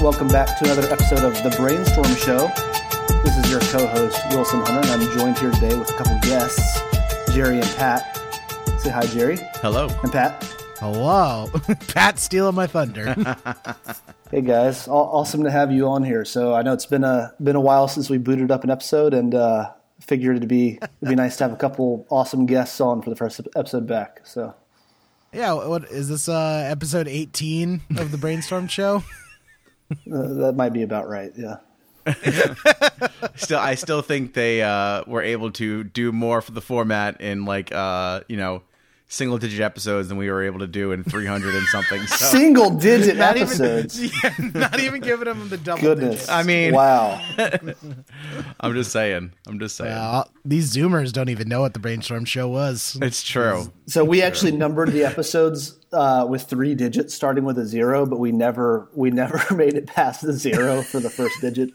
Welcome back to another episode of The Brainstorm Show. This is your co host, Wilson Hunter, and I'm joined here today with a couple guests, Jerry and Pat. Say hi, Jerry. Hello. And Pat. Hello. Pat stealing my thunder. Hey, guys. Awesome to have you on here. So I know it's been a, been a while since we booted up an episode, and uh, figured it'd be, it'd be nice to have a couple awesome guests on for the first episode back. So yeah, what is this uh episode 18 of the Brainstorm show? uh, that might be about right. Yeah. Still, I still think they uh, were able to do more for the format in like uh, you know single digit episodes than we were able to do in 300 and something. So, Single digit Not episodes. even yeah, not even giving them the double Goodness. digits. I mean, wow. I'm just saying. I'm just saying. Uh, these zoomers don't even know what the Brainstorm show was. It's true. So we actually numbered the episodes uh, with three digits, starting with a zero, but we never we never made it past the zero for the first digit.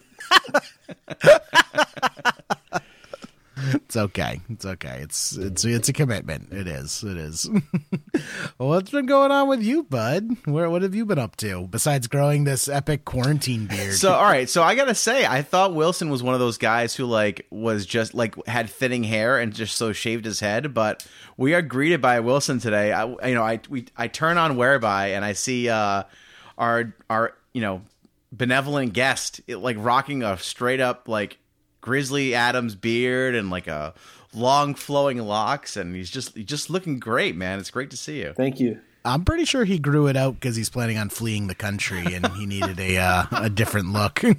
It's okay. It's okay. It's it's it's a commitment. It is. It is. well, what's been going on with you, bud? Where what have you been up to besides growing this epic quarantine beard? So all right, so I gotta say, I thought Wilson was one of those guys who like was just like had thinning hair and just so shaved his head. But we are greeted by Wilson today. I, you know, I we I turn on Whereby and I see uh, our our you know benevolent guest it, like rocking a straight up like Grizzly Adams beard and like a long flowing locks, and he's just he's just looking great, man. It's great to see you. Thank you. I'm pretty sure he grew it out because he's planning on fleeing the country and he needed a uh, a different look.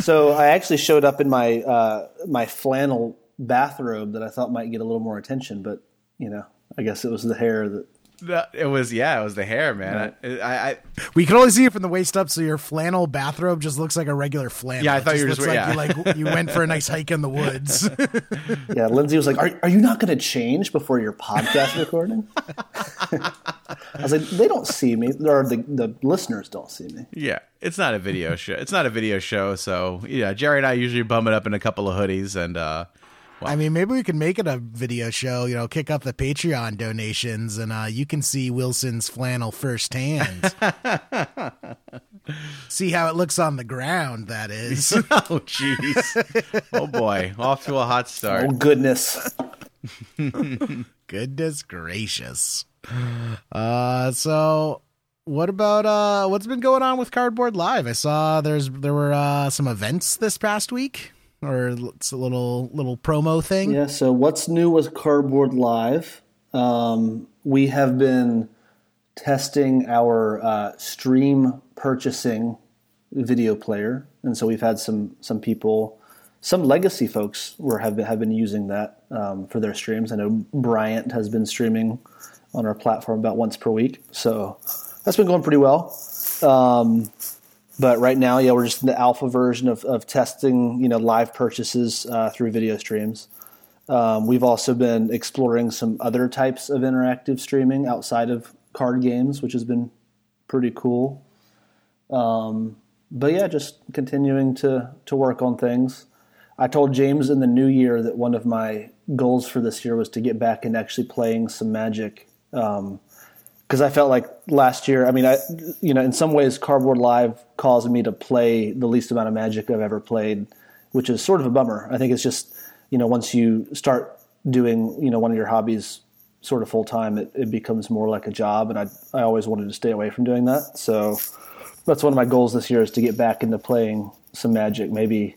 So I actually showed up in my uh, my flannel bathrobe that I thought might get a little more attention, but you know, I guess it was the hair that. That- It was yeah, it was the hair, man. I, I, I we can only see it from the waist up, so your flannel bathrobe just looks like a regular flannel. Yeah, I It thought just you were just- looks yeah. like you like you went for a nice hike in the woods. Yeah, Lindsay was like, "Are are you not going to change before your podcast recording?" I was like, "They don't see me, or the the listeners don't see me." Yeah, it's not a video show. It's not a video show, so yeah. Jerry and I usually bum it up in a couple of hoodies, and uh, I mean, maybe we can make it a video show. You know, kick up the Patreon donations, and uh, you can see Wilson's flannel firsthand. see how it looks on the ground. That is. oh jeez, oh boy, off to a hot start. Oh goodness! Goodness gracious. Uh, so what about uh, what's been going on with Cardboard Live? I saw there's there were uh some events this past week, or it's a little little promo thing. Yeah. So what's new with Cardboard Live? Um, we have been testing our uh, stream purchasing video player, and so we've had some some people, some legacy folks, were have been, have been using that um, for their streams. I know Bryant has been streaming on our platform about once per week, so that's been going pretty well. Um, but right now, yeah, we're just in the alpha version of, of testing, you know, live purchases uh, through video streams. Um, we've also been exploring some other types of interactive streaming outside of card games, which has been pretty cool. Um, but yeah, just continuing to to work on things. I told James in the new year that one of my goals for this year was to get back and actually playing some Magic. Because I felt like last year, I mean, I you know, in some ways, Cardboard Live caused me to play the least amount of Magic I've ever played, which is sort of a bummer. I think it's just you know, once you start doing you know one of your hobbies sort of full time, it, it becomes more like a job, and I I always wanted to stay away from doing that. So that's one of my goals this year is to get back into playing some Magic, maybe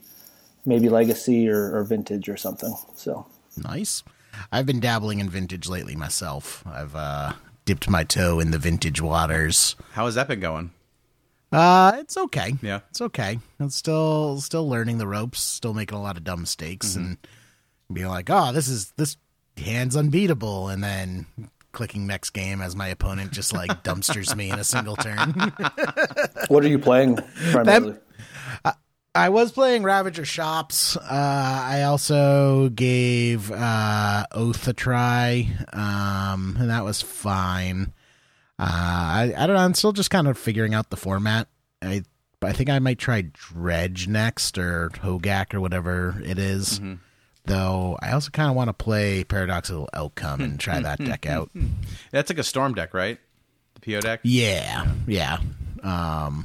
maybe Legacy or, or Vintage or something. So Nice. I've been dabbling in vintage lately myself. I've uh, dipped my toe in the vintage waters. How has that been going? Uh, it's okay. Yeah. it's okay. I'm still still learning the ropes. Still making a lot of dumb mistakes and being like, "Oh, this is this hand's unbeatable," and then clicking next game as my opponent just like dumpsters me in a single turn. what are you playing primarily? I was playing Ravager Shops. Uh, I also gave uh, Oath a try, um, and that was fine. Uh, I, I don't know. I'm still just kind of figuring out the format. I I think I might try Dredge next or Hogak or whatever it is. Though I also kind of want to play Paradoxical Outcome and try that deck out. That's like a storm deck, right? The PO deck. Yeah, yeah. Um,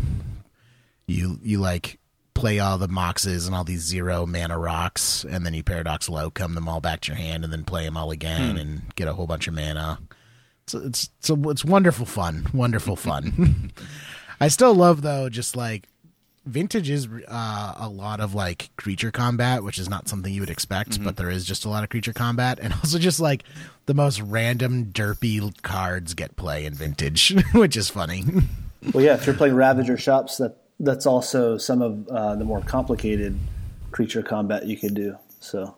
you you like play all the moxes and all these zero mana rocks, and then you paradoxical outcome them all back to your hand, and then play them all again and get a whole bunch of mana. It's it's it's, a, it's wonderful fun, wonderful fun. I still love though, just like vintage is uh, a lot of like creature combat, which is not something you would expect, but there is just a lot of creature combat, and also just like the most random derpy cards get play in vintage, which is funny. Well, yeah, if you're playing Ravager shops, that that's also some of uh, the more complicated creature combat you could do. So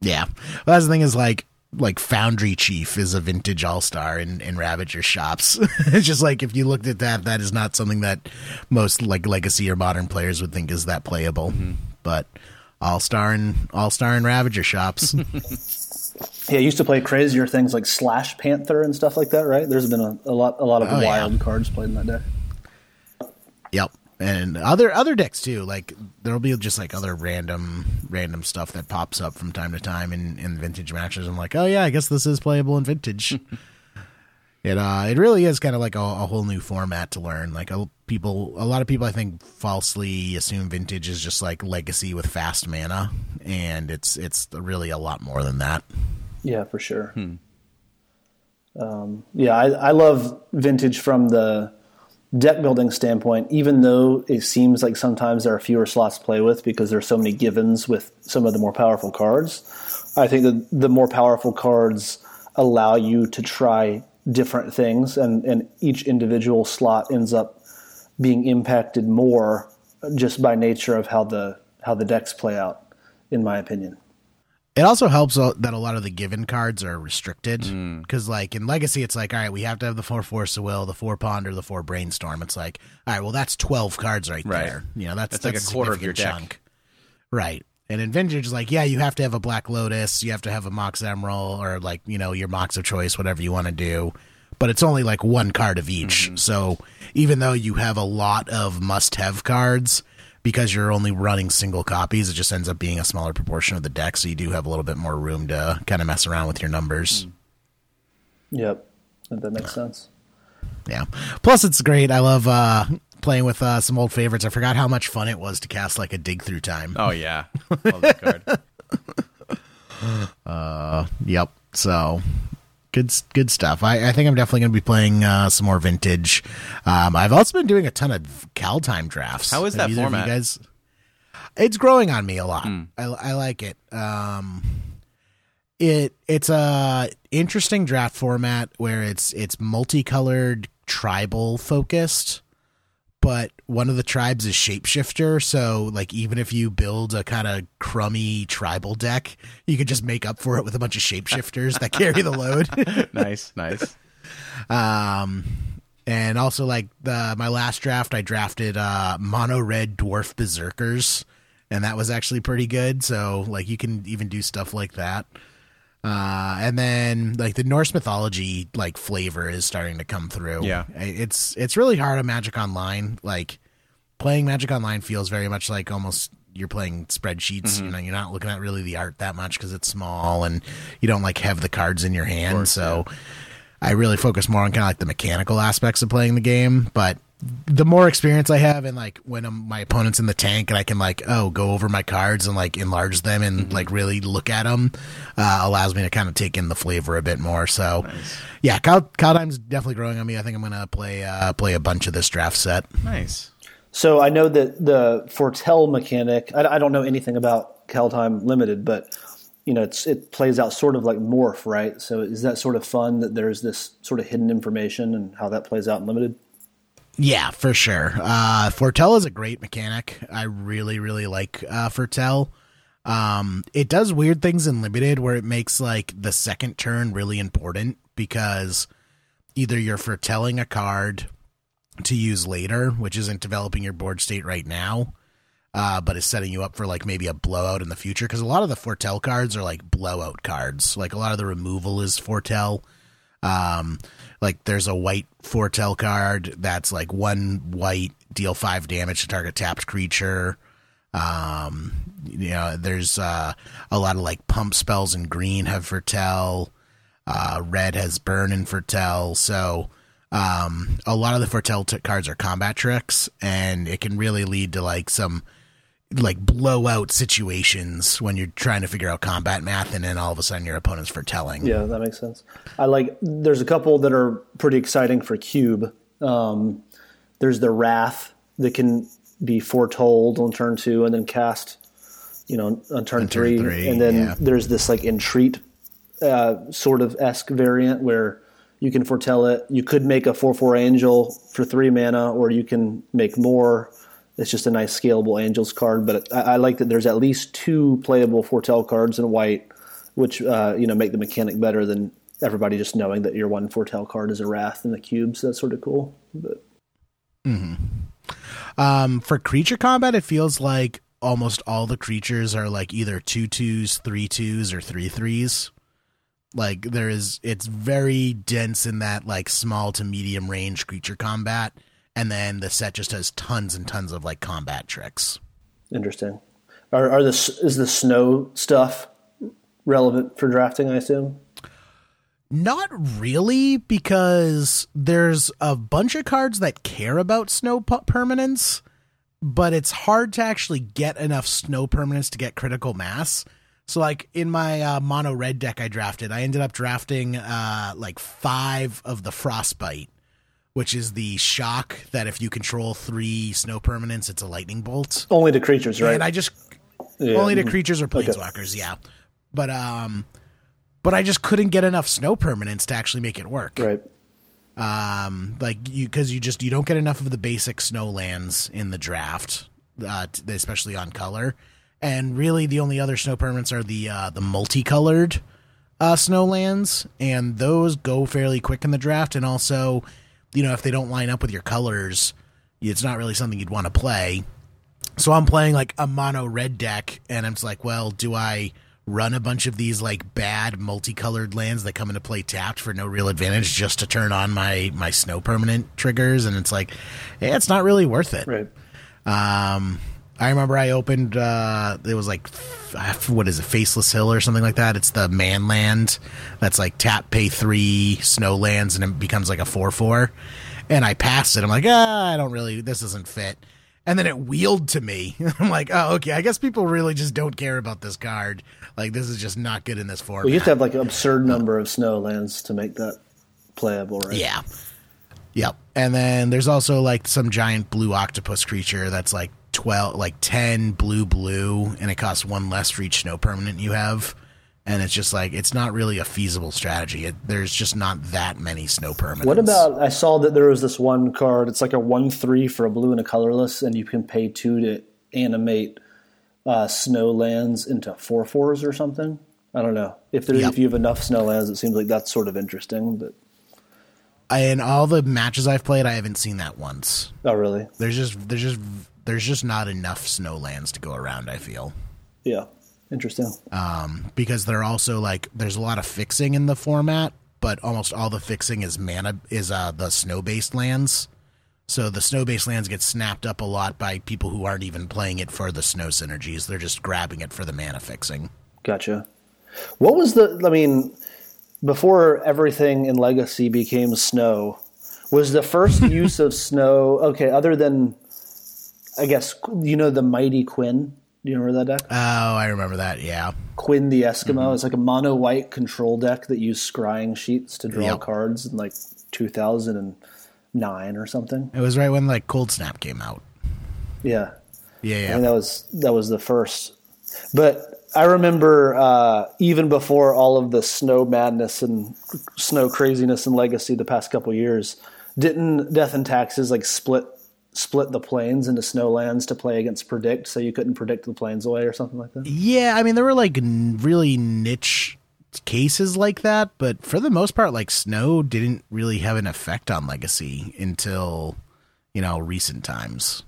yeah, well, that's the thing is like like Foundry Chief is a vintage all star in, in Ravager shops. it's just like if you looked at that, that is not something that most like legacy or modern players would think is that playable. But all star and all star in Ravager shops. yeah, I used to play crazier things like Slash Panther and stuff like that. Right? There's been a, a lot a lot of Oh, yeah. wild cards played in that deck. Yep. And other other decks too. Like there'll be just like other random random stuff that pops up from time to time in, in vintage matches. I'm like, oh yeah, I guess this is playable in vintage. it uh it really is kind of like a, a whole new format to learn. Like a, people, a lot of people I think falsely assume vintage is just like legacy with fast mana, and it's it's really a lot more than that. Yeah, for sure. Um, yeah, I, I love vintage from the deck building standpoint, even though it seems like sometimes there are fewer slots to play with because there's so many givens with some of the more powerful cards. I think that the more powerful cards allow you to try different things, and, and each individual slot ends up being impacted more just by nature of how the how the decks play out, in my opinion. It also helps uh, that a lot of the given cards are restricted because, like in Legacy, it's like, all right, we have to have the four Force of Will, the four Ponder, the four Brainstorm. It's like, all right, well, that's twelve cards right, Right. there. You know, that's That's like a quarter of your deck. right? And in Vintage, it's like, yeah, you have to have a Black Lotus, you have to have a Mox Emerald, or like you know your Mox of choice, whatever you want to do. But it's only like one card of each. Mm-hmm. So even though you have a lot of must-have cards, because you're only running single copies, it just ends up being a smaller proportion of the deck. So you do have a little bit more room to kind of mess around with your numbers. Mm. Yep, that makes sense. Yeah. Plus, it's great. I love uh, playing with uh, some old favorites. I forgot how much fun it was to cast like a dig through time. Oh yeah, love that card. Yep. So good, good stuff. I, I think I'm definitely going to be playing uh, some more vintage. Um, I've also been doing a ton of Kaldheim drafts. How is that format? You guys, it's growing on me a lot. I, I like it. Um, it it's a interesting draft format where it's it's multicolored tribal focused but one of the tribes is shapeshifter so like even if you build a kind of crummy tribal deck you could just make up for it with a bunch of shapeshifters that carry the load nice, nice. um and also like the my last draft i drafted uh mono red dwarf berserkers and that was actually pretty good so like you can even do stuff like that uh and then like the norse mythology like flavor is starting to come through. Yeah. it's it's really hard on magic online. Like playing magic online feels very much like almost you're playing spreadsheets. You know you're not looking at really the art that much because it's small and you don't like have the cards in your hand. So I really focus more on kind of like the mechanical aspects of playing the game. But the more experience I have, and like when um my opponent's in the tank, and I can like oh go over my cards and like enlarge them and like really look at them, uh, allows me to kind of take in the flavor a bit more. So yeah, Cow Kaldheim's definitely growing on me. I think I'm gonna play uh, play a bunch of this draft set. Nice. So I know that the foretell mechanic. I, I don't know anything about Kaldheim Limited, but you know, it's it plays out sort of like Morph, right? So is that sort of fun that there's this sort of hidden information and how that plays out in Limited? Yeah, for sure. Uh, Foretell is a great mechanic. I really, really like uh, Foretell. Um, it does weird things in limited where it makes like the second turn really important because either you're foretelling a card to use later, which isn't developing your board state right now, uh, but is setting you up for like maybe a blowout in the future. Because a lot of the foretell cards are like blowout cards. Like a lot of the removal is foretell. Um, like there's a white foretell card that's like one white, deal five damage to target tapped creature. Um, you know, there's uh, a lot of like pump spells in green have foretell. Uh, red has burn and foretell. So um, a lot of the foretell t- cards are combat tricks, and it can really lead to like some like blowout situations when you're trying to figure out combat math, and then all of a sudden your opponent's foretelling. Yeah, that makes sense. I like. There's a couple that are pretty exciting for cube. Um, there's the wrath that can be foretold on turn two and then cast, you know, on turn, turn three. three, and then yeah. there's this like entreat uh, sort of esque variant where you can foretell it. You could make a four four angel for three mana, or you can make more. It's just a nice scalable angels card, but I, I like that there's at least two playable foretell cards in white, which uh, you know make the mechanic better than everybody just knowing that your one foretell card is a wrath in the cubes. That's sort of cool. But Um, for creature combat, it feels like almost all the creatures are like either two twos, three twos, or three threes. Like there is, it's very dense in that like small to medium range creature combat, and then the set just has tons and tons of like combat tricks. interesting. Are, are the is the snow stuff relevant for drafting? I assume. Not really, because there's a bunch of cards that care about snow permanents, but it's hard to actually get enough snow permanents to get critical mass. So, like in my uh, mono red deck I drafted, I ended up drafting uh, like five of the frostbite, which is the shock that if you control three snow permanents, it's a lightning bolt. Only to creatures, right? And I just Yeah. only to creatures or planeswalkers, yeah. But um, but I just couldn't get enough snow permanents to actually make it work. right. Um, like you because you just you don't get enough of the basic snow lands in the draft, uh, especially on color. And really, the only other snow permanents are the uh, the multicolored uh, snow lands, and those go fairly quick in the draft. And also, you know, if they don't line up with your colors, it's not really something you'd want to play. So I'm playing like a mono red deck, and I'm just like, well, do I run a bunch of these like bad multicolored lands that come into play tapped for no real advantage just to turn on my my snow permanent triggers? And it's like, it's not really worth it. Right. Um, I remember I opened. Uh, it was like what is it, Faceless Hill or something like that. It's the man land that's like tap pay three snow lands and it becomes like a four four. And I passed it. I'm like, ah, I don't really. This doesn't fit. And then it wheeled to me. I'm like, oh, okay. I guess people really just don't care about this card. Like, this is just not good in this format. Well, you have to have like an absurd number of snow lands to make that playable, right? Yeah. Yep. And then there's also like some giant blue octopus creature that's like 12, like 10 blue blue, and it costs one less for each snow permanent you have. And it's just like, it's not really a feasible strategy. It, there's just not that many snow permanents. What about? I saw that there was this one card. It's like a one three for a blue and a colorless, and you can pay two to animate uh, snow lands into four fours or something. I don't know if there Yep. if you have enough snow lands. It seems like that's sort of interesting. But In all the matches I've played, I haven't seen that once. oh, really? There's just, there's just, there's just not enough snow lands to go around, I feel. Yeah, interesting. um, because they're also like there's a lot of fixing in the format, but almost all the fixing is mana is uh, the snow based lands. So the snow based lands get snapped up a lot by people who aren't even playing it for the snow synergies. They're just grabbing it for the mana fixing. Gotcha. What was the? I mean, before everything in Legacy became snow, was the first use of snow okay? Other than, I guess you know the mighty Quinn. Do you remember that deck? Oh, I remember that. Yeah, Quinn the Eskimo. Mm-hmm. It's like a mono white control deck that used scrying sheets to draw Yep. cards in like 2009 or something. it was right when like Cold Snap came out. Yeah, Yeah, I yeah. think that was that was the first. But I remember uh, even before all of the snow madness and snow craziness and Legacy the past couple years, didn't Death and Taxes like split split the Plains into snow lands to play against predict, so you couldn't predict the Plains away or something like that? Yeah, I mean there were like n- really niche cases like that, but for the most part, like snow didn't really have an effect on Legacy until you know recent times.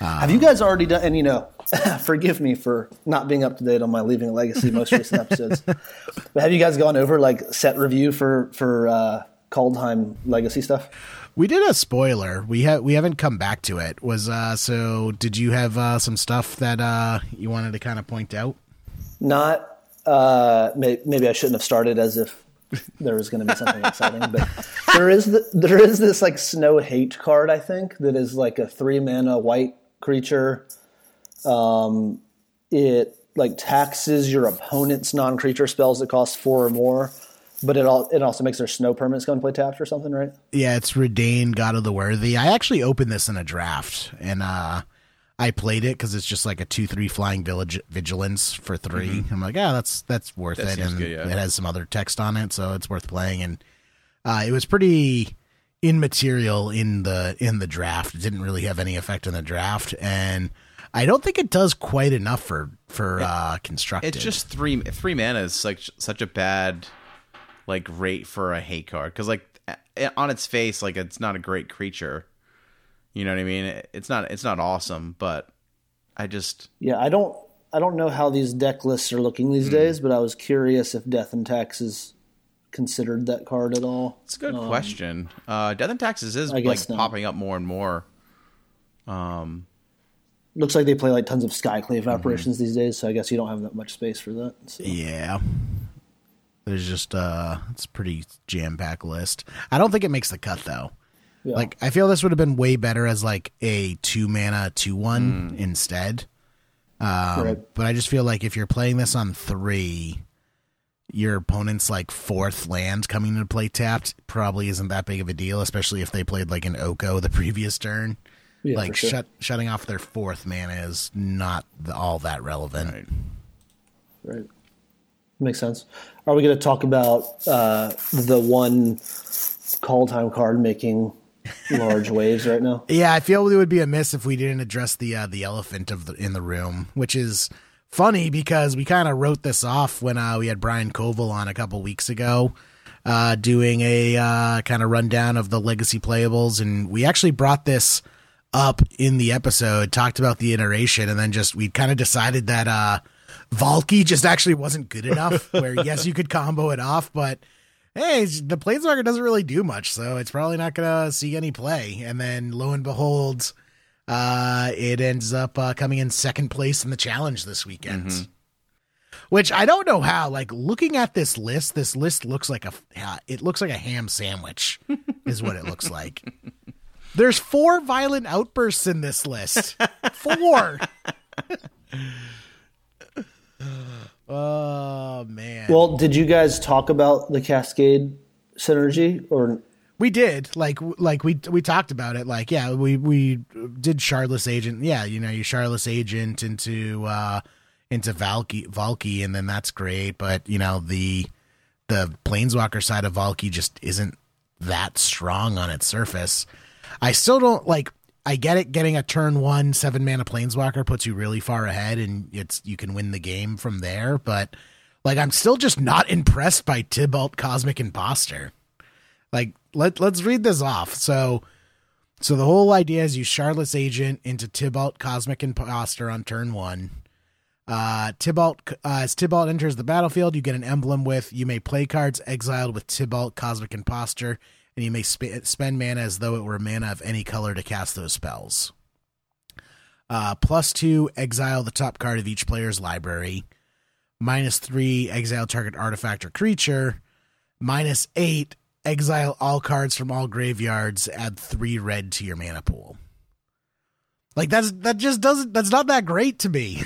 Have you guys already done? And you know, forgive me for not being up to date on my Leaving Legacy most recent episodes. But have you guys gone over like set review for for uh, Kaldheim Legacy stuff? We did a spoiler. We have we haven't come back to it. Was uh so did you have uh some stuff that uh you wanted to kind of point out? Not. Uh, may, maybe I shouldn't have started as if there was going to be something exciting, but there is the, there is this like snow hate card I think that is like a three mana white creature. Um, it like taxes your opponent's non creature spells that cost four or more, but it all it also makes their snow permanents go and play tapped or something, right? Yeah, it's Reidane, God of the Worthy. I actually opened this in a draft and uh I played it because it's just like a two three flying village vigilance for 3 I'm like, yeah, that's that's worth That it, and good, yeah. it has some other text on it, so it's worth playing. And uh, it was pretty immaterial in the in the draft. It didn't really have any effect in the draft, and I don't think it does quite enough for for uh, constructed. It's just three three mana is like such a bad like rate for a hate card because like on its face like it's not a great creature. You know what I mean? It's not it's not awesome, but I just Yeah, I don't I don't know how these deck lists are looking these days, but I was curious if Death and Taxes considered that card at all. it's a good question. Uh, Death and Taxes is like not. popping up more and more. um Looks like they play like tons of Skyclave Mm-hmm. these days, so I guess you don't have that much space for that. So. Yeah. There's just uh it's a pretty jam packed list. I don't think it makes the cut though. Yeah. Like I feel this would have been way better as like a two mana two one instead. Um, Right. But I just feel like if you're playing this on three, your opponent's like fourth land coming into play tapped probably isn't that big of a deal, especially if they played like an Oko the previous turn. Yeah, like sure. shut shutting off their fourth mana is not the, all that relevant. Right. Right. Makes sense. Are we going to talk about uh, the one Kaldheim card making large waves right now? Yeah, I feel it would be amiss if we didn't address the uh, the elephant of the in the room, which is funny because we kind of wrote this off when uh, we had Brian Koval on a couple weeks ago, uh, doing a uh, kind of rundown of the legacy playables, and we actually brought this up in the episode, talked about the iteration, and then just we kind of decided that uh, Valki just actually wasn't good enough. where yes, you could combo it off, but hey, the Planeswalker doesn't really do much, so it's probably not going to see any play. And then lo and behold, uh, it ends up uh, coming in second place in the challenge this weekend. Which I don't know how. Like looking at this list, this list looks like a uh, it looks like a ham sandwich, is what it looks like. There's four violent outbursts in this list. Four. oh man. Well, did you guys talk about the Cascade synergy or We did like like we we talked about it like yeah we we did Shardless agent yeah you know you Shardless agent into uh into Valki Valki and then that's great but you know the the planeswalker side of Valki just isn't that strong on its surface. I still don't like I get it getting a turn 1 7 mana planeswalker puts you really far ahead and it's you can win the game from there but like I'm still just not impressed by Tibalt Cosmic Impostor. Like let let's read this off. So so the whole idea is you Shardless agent into Tibalt Cosmic Impostor on turn one. Uh, Tibalt uh, as Tibalt enters the battlefield, you get an emblem with you may play cards exiled with Tibalt Cosmic Impostor, and you may sp- spend mana as though it were mana of any color to cast those spells. Uh, plus two, exile the top card of each player's library. Minus three, exile target artifact or creature. Minus eight, exile all cards from all graveyards. Add three red to your mana pool. Like that's that just doesn't that's not that great to me.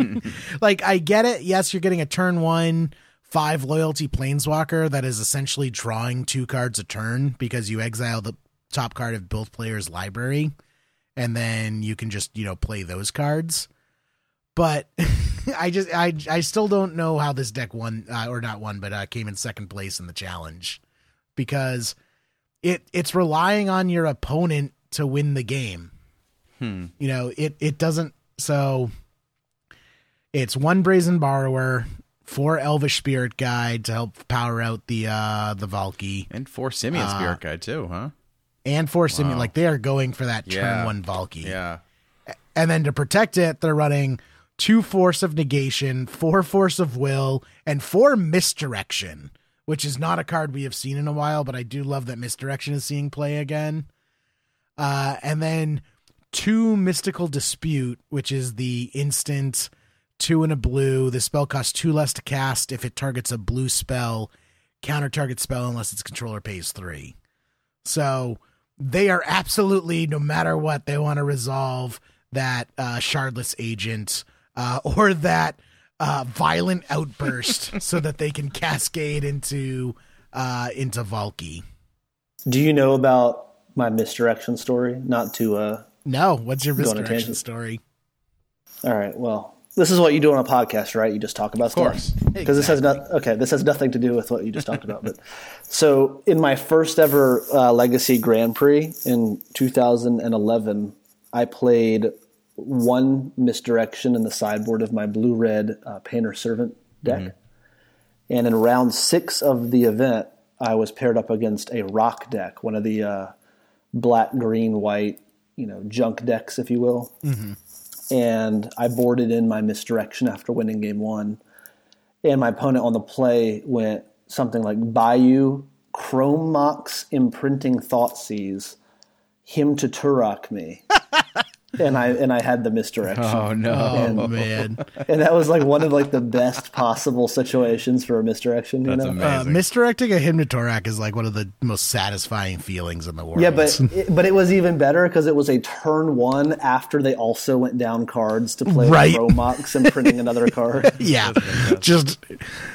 like I get it. Yes, you're getting a turn one five loyalty planeswalker that is essentially drawing two cards a turn because you exile the top card of both players' library, and then you can just you know play those cards. But I just I I still don't know how this deck won uh, or not won, but uh, came in second place in the challenge because it it's relying on your opponent to win the game. You know, it it doesn't so it's one brazen borrower, four elvish spirit guide to help power out the uh the Valki, And four Simian Uh, Spirit Guide too, huh? and four Simian. Wow. Like they are going for that turn Yeah. one Valki. Yeah. And then to protect it, they're running two force of negation, four force of will, and four misdirection, which is not a card we have seen in a while, but I do love that misdirection is seeing play again. Uh, and then two mystical dispute, which is the instant two and a blue. The spell costs two less to cast if it targets a blue spell, counter target spell unless its controller pays three. So they are absolutely, no matter what, they want to resolve that uh, shardless agent uh, or that uh, violent outburst so that they can cascade into uh, into Valki. Do you know about my misdirection story? Not to uh No, what's your Go on a misdirection story? all right, well, this is what you do on a podcast, right? You just talk about stuff. course. Because this has not okay, this has nothing to do with what you just talked about. But so in my first ever uh, Legacy Grand Prix in 2011, I played one misdirection in the sideboard of my blue red uh, Painter Servant deck. And in round six of the event, I was paired up against a rock deck, one of the uh, black, green, white, you know, junk decks, if you will. And I boarded in my misdirection after winning game one. And my opponent on the play went something like Bayou, Chrome Mox, Imprinting Thoughtseize, Hymn to Tourach me. and I and I had the misdirection. Oh no. Oh man, And that was like one of like the best possible situations for a misdirection, you That's know? amazing. uh, misdirecting a hymn to Tourach is like one of the most satisfying feelings in the world. Yeah, but it, but it was even better because it was a turn one after they also went down cards to play Right. Chrome Mox and printing another card. yeah, just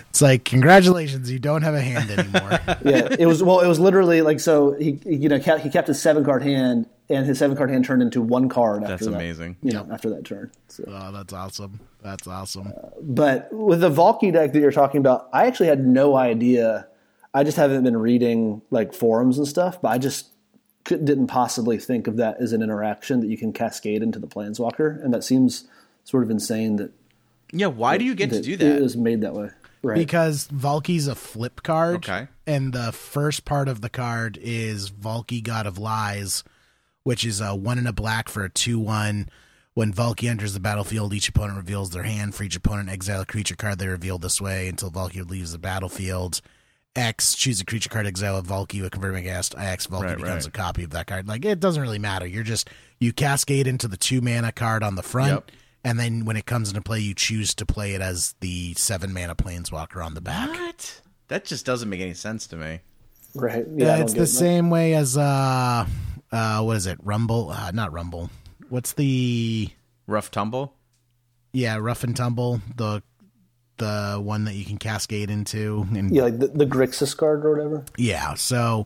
it's like congratulations, you don't have a hand anymore. yeah, it was well, it was literally like so he you know kept, he kept his seven card hand and his seven card hand turned into one card. After That's that, amazing. You know, after that turn. So. oh, that's awesome. That's awesome. Uh, but with the Valki deck that you're talking about, I actually had no idea. I just haven't been reading like forums and stuff, but I just could, didn't possibly think of that as an interaction that you can cascade into the Planeswalker, and that seems sort of insane that, yeah, why do you get to do that it was made that way. Right. Because Valki's a flip card. Okay. And the first part of the card is Valki, God of Lies, which is a one and a black for a 2 1. When Valki enters the battlefield, each opponent reveals their hand. For each opponent, exile a creature card they reveal this way until Valki leaves the battlefield. X, choose a creature card, exile a Valki with converting against X. Valki Right, becomes right. a copy of that card. Like, it doesn't really matter. You're just, you cascade into the two mana card on the front. Yep. And then when it comes into play, you choose to play it as the seven mana planeswalker on the back. What? That just doesn't make any sense to me. right. Yeah, I it's the it. same way as uh uh what is it? Rumble? Uh, not Rumble. What's the Rough tumble. yeah, Rough and Tumble, the the one that you can cascade into and Yeah, like the, the Grixis card or whatever. yeah, so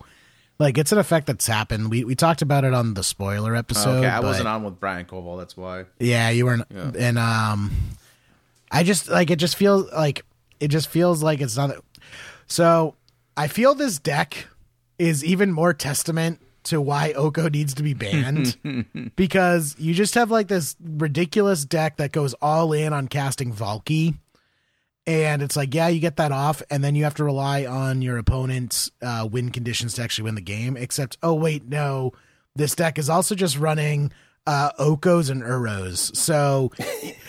like it's an effect that's happened. We we talked about it on the spoiler episode. okay, I but- wasn't on with Brian Koval. That's why. Yeah, you weren't. And um, I just like it. Just feels like it just feels like it's not. So I feel this deck is even more testament to why Oko needs to be banned because you just have like this ridiculous deck that goes all in on casting Valki. And it's like, yeah, you get that off, and then you have to rely on your opponent's uh, win conditions to actually win the game. Except, oh wait, no, this deck is also just running uh, Okos and Uros. So,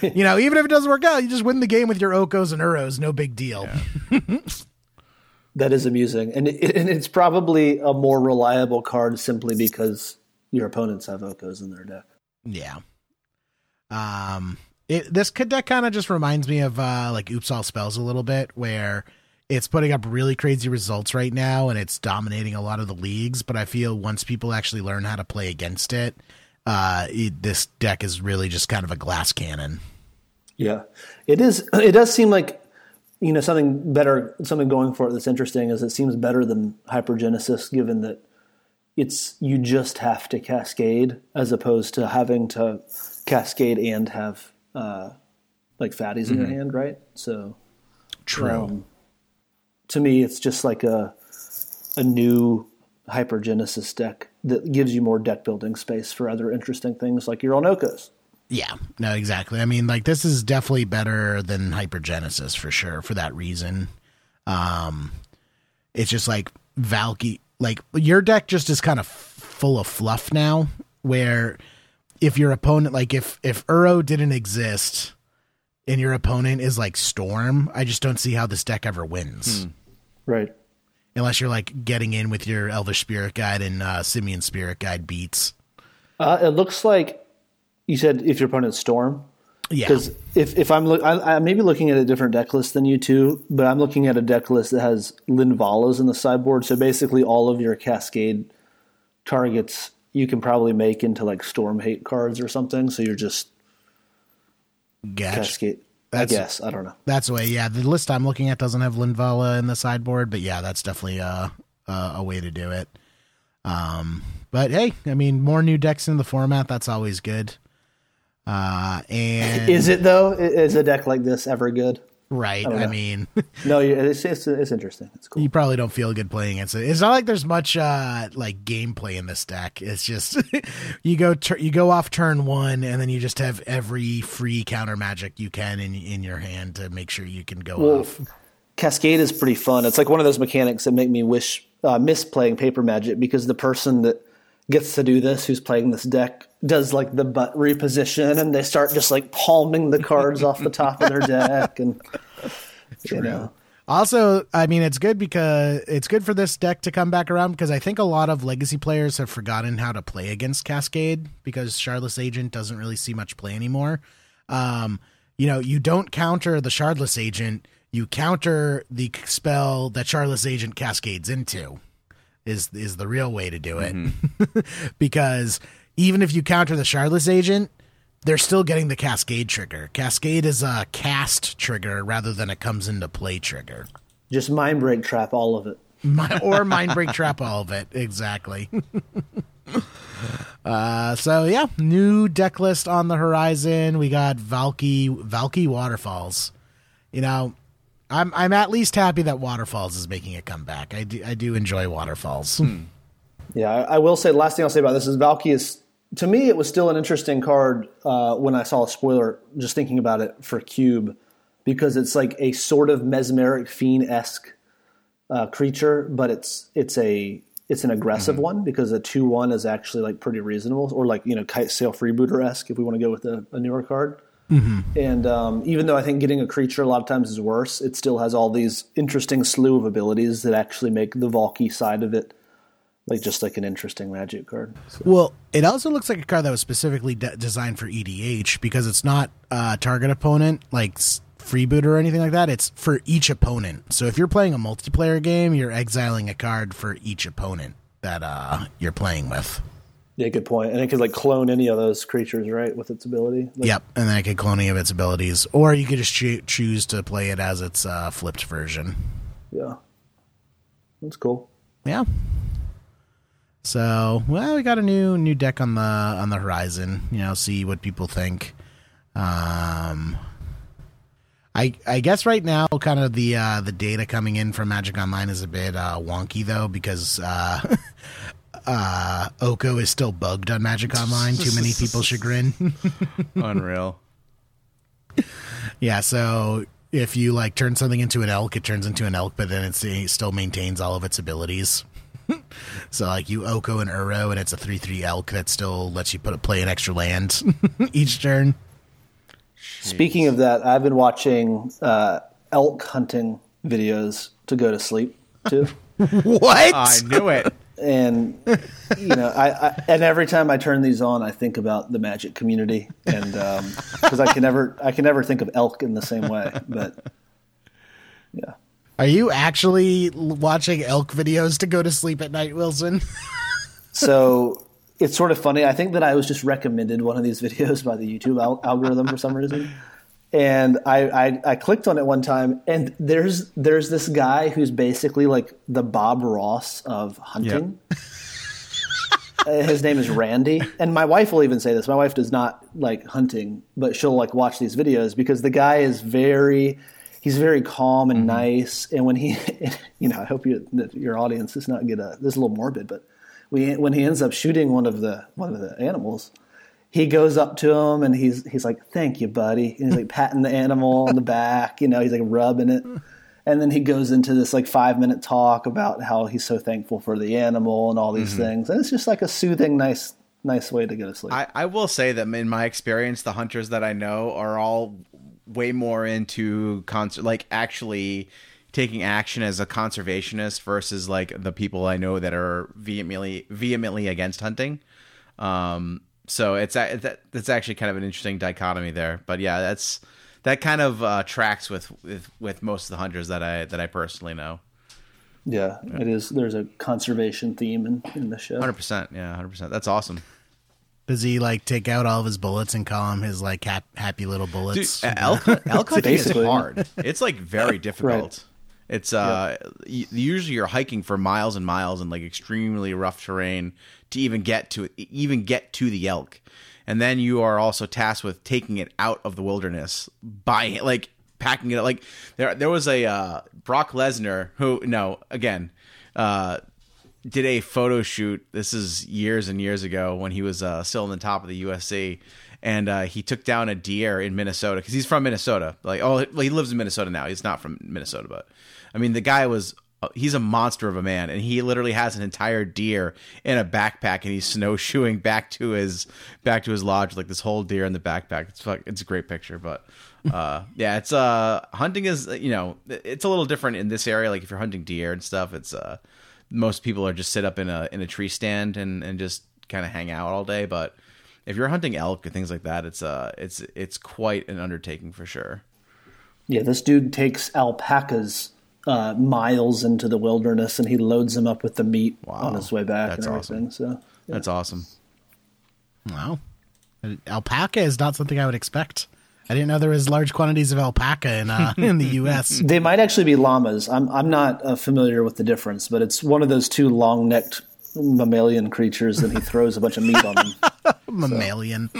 you know, even if it doesn't work out, you just win the game with your Okos and Uros. No big deal. That is amusing, and it, and it's probably a more reliable card simply because your opponents have Okos in their deck. Yeah. Um, it, this deck kind of just reminds me of uh, like Oops All Spells a little bit, where it's putting up really crazy results right now and it's dominating a lot of the leagues. But I feel once people actually learn how to play against it, uh, it, this deck is really just kind of a glass cannon. Yeah, it is. It does seem like you know something better, something going for it that's interesting. Is it seems better than Hypergenesis, given that it's you just have to cascade as opposed to having to cascade and have uh, like fatties in your hand, right? So True. um, to me, it's just like a a new Hypergenesis deck that gives you more deck building space for other interesting things like your Onokos. Yeah, no, exactly. I mean, like this is definitely better than Hypergenesis for sure for that reason. Um it's just like Valki like your deck just is kind of full of fluff now where if your opponent like if if Uro didn't exist and your opponent is like Storm, I just don't see how this deck ever wins. Right. Unless you're like getting in with your Elvish Spirit Guide and uh Simian Spirit Guide beats. Uh, it looks like you said if your opponent's Storm. Yeah. Because if, if I'm look, I, I may be looking at a different deck list than you two, but I'm looking at a deck list that has Linvalas in the sideboard. So basically, all of your Cascade targets you can probably make into like Storm Hate cards or something. So you're just. Cascade. That's- I guess I don't know. That's the way. Yeah, the list I'm looking at doesn't have Linvala in the sideboard, but yeah, that's definitely a a, a way to do it. Um, but hey, I mean, more new decks in the format. That's always good. Uh, and Is it though? Is a deck like this ever good? right. don't I mean, No, it's it's, it's interesting. It's cool. you probably don't feel good playing it. It's not like there's much uh like gameplay in this deck. It's just you go tur- you go off turn one, and then you just have every free counter magic you can in in your hand to make sure you can go Well, off. Cascade is pretty fun. It's like one of those mechanics that make me wish uh, miss playing Paper Magic because the person that gets to do this, who's playing this deck, does like the butt reposition and they start just like palming the cards off the top of their deck and you know. Also, I mean, it's good because it's good for this deck to come back around because I think a lot of legacy players have forgotten how to play against Cascade because Shardless Agent doesn't really see much play anymore. Um, you know, you don't counter the Shardless Agent, you counter the spell that Shardless Agent cascades into. Is is the real way to do it because even if you counter the Shardless Agent, they're still getting the Cascade trigger. Cascade is a cast trigger rather than a comes into play trigger. Just mindbreak trap all of it. Mi- or mindbreak trap all of it exactly uh so yeah new deck list on the horizon we got valki valki waterfalls you know i'm i'm at least happy that waterfalls is making a comeback i do i do enjoy waterfalls Yeah, I, I will say the last thing I'll say about this is Valki is to me it was still an interesting card uh, when I saw a spoiler. Just thinking about it for Cube, because it's like a sort of mesmeric fiend esque uh, creature, but it's it's a it's an aggressive one because a two one is actually like pretty reasonable, or like you know kite sail freebooter esque if we want to go with a, a newer card. And um, even though I think getting a creature a lot of times is worse, it still has all these interesting slew of abilities that actually make the Valki side of it like just like an interesting magic card. Well, it also looks like a card that was specifically de- designed for EDH because it's not uh, target opponent like freebooter anything like that. It's for each opponent. So if you're playing a multiplayer game, you're exiling a card for each opponent that uh, you're playing with. Yeah, good point. And it could like clone any of those creatures, right, with its ability. Like, Yep, and then it could clone any of its abilities, or you could just choo- choose to play it as its uh, flipped version. Yeah. That's cool. Yeah. So, well, we got a new new deck on the on the horizon. You know, see what people think. Um, I I guess right now, kind of the uh, the data coming in from Magic Online is a bit uh, wonky though because uh, uh, Oko is still bugged on Magic Online. Too many people chagrin. Unreal. yeah, so if you like turn something into an elk, it turns into an elk, but then it's, it still maintains all of its abilities. so like you Oko and Uro, and it's a three three elk that still lets you put play an extra land each turn. Speaking of that, I've been watching uh, elk hunting videos to go to sleep too. What? I knew it. And you know, I, I and every time I turn these on, I think about the magic community, and um, because I can never, I can never think of elk in the same way. But yeah, Are you actually watching elk videos to go to sleep at night, Wilson? so it's sort of funny. I think that I was just recommended one of these videos by the YouTube al- algorithm for some reason, and I, I I clicked on it one time, and there's there's this guy who's basically like the Bob Ross of hunting. Uh, His name is Randy, and my wife will even say this. My wife does not like hunting, but she'll like watch these videos because the guy is very, he's very calm and nice. And when he, you know, I hope you, that your audience does not get a this is a little morbid, but we, when he ends up shooting one of the one of the animals, he goes up to him and he's he's like, "Thank you, buddy," and he's like patting the animal on the back, you know, he's like rubbing it. And then he goes into this like five minute talk about how he's so thankful for the animal and all these things. And it's just like a soothing, nice nice way to get to sleep. I, I will say that in my experience, the hunters that I know are all way more into concert, like actually taking action as a conservationist versus like the people I know that are vehemently vehemently against hunting. Um, so it's that's actually kind of an interesting dichotomy there. But yeah, that's that kind of uh, tracks with, with with most of the hunters that I that I personally know. yeah, it is. There's a conservation theme in, in the show. Hundred percent, yeah, hundred percent. That's awesome. Does he like take out all of his bullets and call them his like hap- happy little Dude, bullets? elk, elk hunting is hard. It's like very difficult. It's uh, y- usually you're hiking for miles and miles in like extremely rough terrain to even get to even get to the elk, and then you are also tasked with taking it out of the wilderness by like packing it. Like there, there was a uh, Brock Lesnar who no again. Uh, did a photo shoot. This is years and years ago when he was uh, still in the top of the UFC, and uh, he took down a deer in Minnesota because he's from Minnesota. Like, oh, well, he lives in Minnesota now. He's not from Minnesota, but I mean, the guy was. He's a monster of a man, and he literally has an entire deer in a backpack, and he's snowshoeing back to his back to his lodge, like this whole deer in the backpack. It's fuck, it's a great picture, but uh, yeah, it's uh, hunting is you know it's a little different in this area. Like if you're hunting deer and stuff, it's uh, most people are just sit up in a in a tree stand and and just kind of hang out all day. But if you're hunting elk and things like that, it's uh it's it's quite an undertaking for sure. Yeah, this dude takes alpacas uh, miles into the wilderness and he loads them up with the meat on his way back That's and everything. So That's awesome. Wow. Alpaca is not something I would expect. I didn't know there was large quantities of alpaca in uh, in the U.S. they might actually be llamas. I'm I'm not uh, familiar with the difference, but it's one of those two long necked mammalian creatures, and he throws a bunch of meat on them. Mammalian.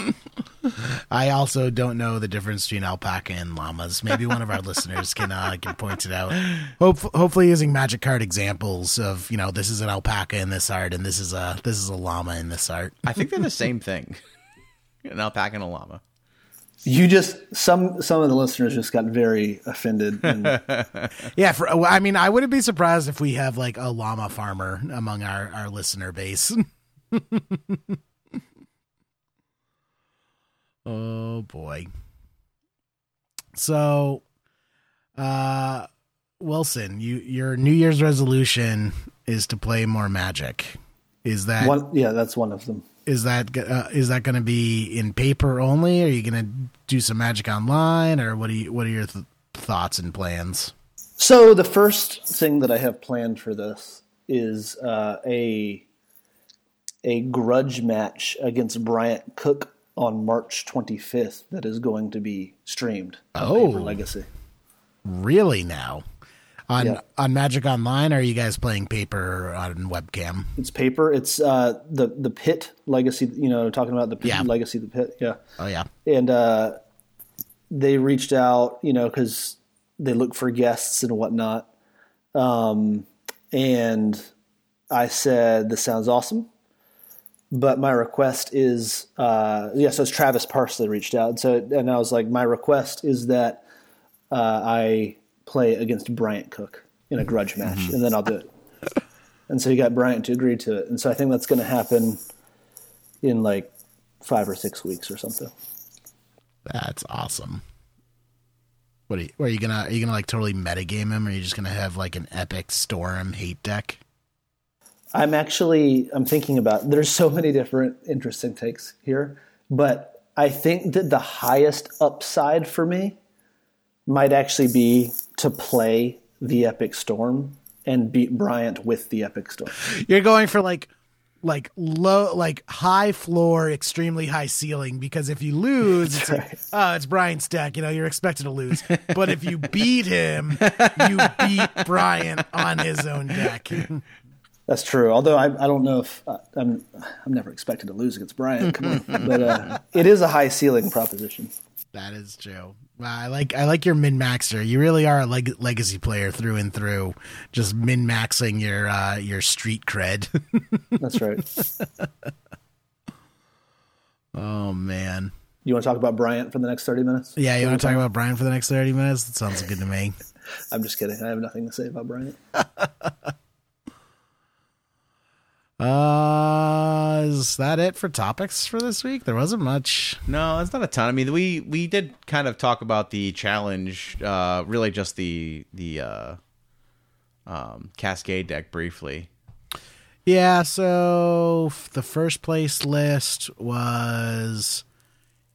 I also don't know the difference between alpaca and llamas. Maybe one of our listeners can uh, can point it out. Hope, hopefully, using magic card examples of you know this is an alpaca in this art and this is a this is a llama in this art. I think they're the same thing. An alpaca and a llama. You just some some of the listeners just got very offended. And, Yeah, for, I mean, I wouldn't be surprised if we have like a llama farmer among our our listener base. Oh boy. So, uh, Wilson, you your New Year's resolution is to play more Magic. Is that one, yeah, that's one of them. is that uh, is that going to be in paper only? Are you going to do some Magic online, or what do you what are your th- thoughts and plans? So the first thing that I have planned for this is uh, a a grudge match against Bryant Cook on March 25th that is going to be streamed. Oh. Paper Legacy. Really now? On Yeah. on Magic Online, are you guys playing paper on webcam? It's paper. It's uh, the the Pit Legacy. You know, talking about the Pit Yeah. Legacy, the Pit. Yeah. Oh yeah. and uh, they reached out, you know, because they look for guests and whatnot. Um, and I said, "This sounds awesome," but my request is, uh, yeah. So it's Travis Parsley reached out, and so and I was like, my request is that uh, I play against Bryant Cook in a grudge match, and then I'll do it. And so he got Bryant to agree to it, and so I think that's going to happen in like five or six weeks or something. That's awesome. What are you, what are you gonna are you gonna like totally metagame him or are you just gonna have like an epic storm hate deck? I'm actually I'm thinking about there's so many different interesting takes here, but I think that the highest upside for me might actually be to play the Epic Storm and beat Bryant with the Epic Storm. You're going for like like low like high floor, extremely high ceiling because if you lose it's like, oh it's you know, you're expected to lose. But if you beat him, you beat Brian on his own deck. That's true. Although I, I don't know if uh, I'm I'm never expected to lose against on. but uh, it is a high ceiling proposition. That is true. Wow, I like I like your min maxer. You really are a leg- legacy player through and through. Just min maxing your uh, your street cred. That's right. oh man. You want to talk about Bryant for the next thirty minutes? Yeah, you want to talk about Bryant for the next thirty minutes? That sounds good to me. I'm just kidding. I have nothing to say about Bryant. Uh, is that it for topics for this week? There wasn't much. No, it's not a ton. I mean, we we did kind of talk about the challenge, uh, really just the the uh, um, Cascade deck briefly. Yeah, so f- the first place list was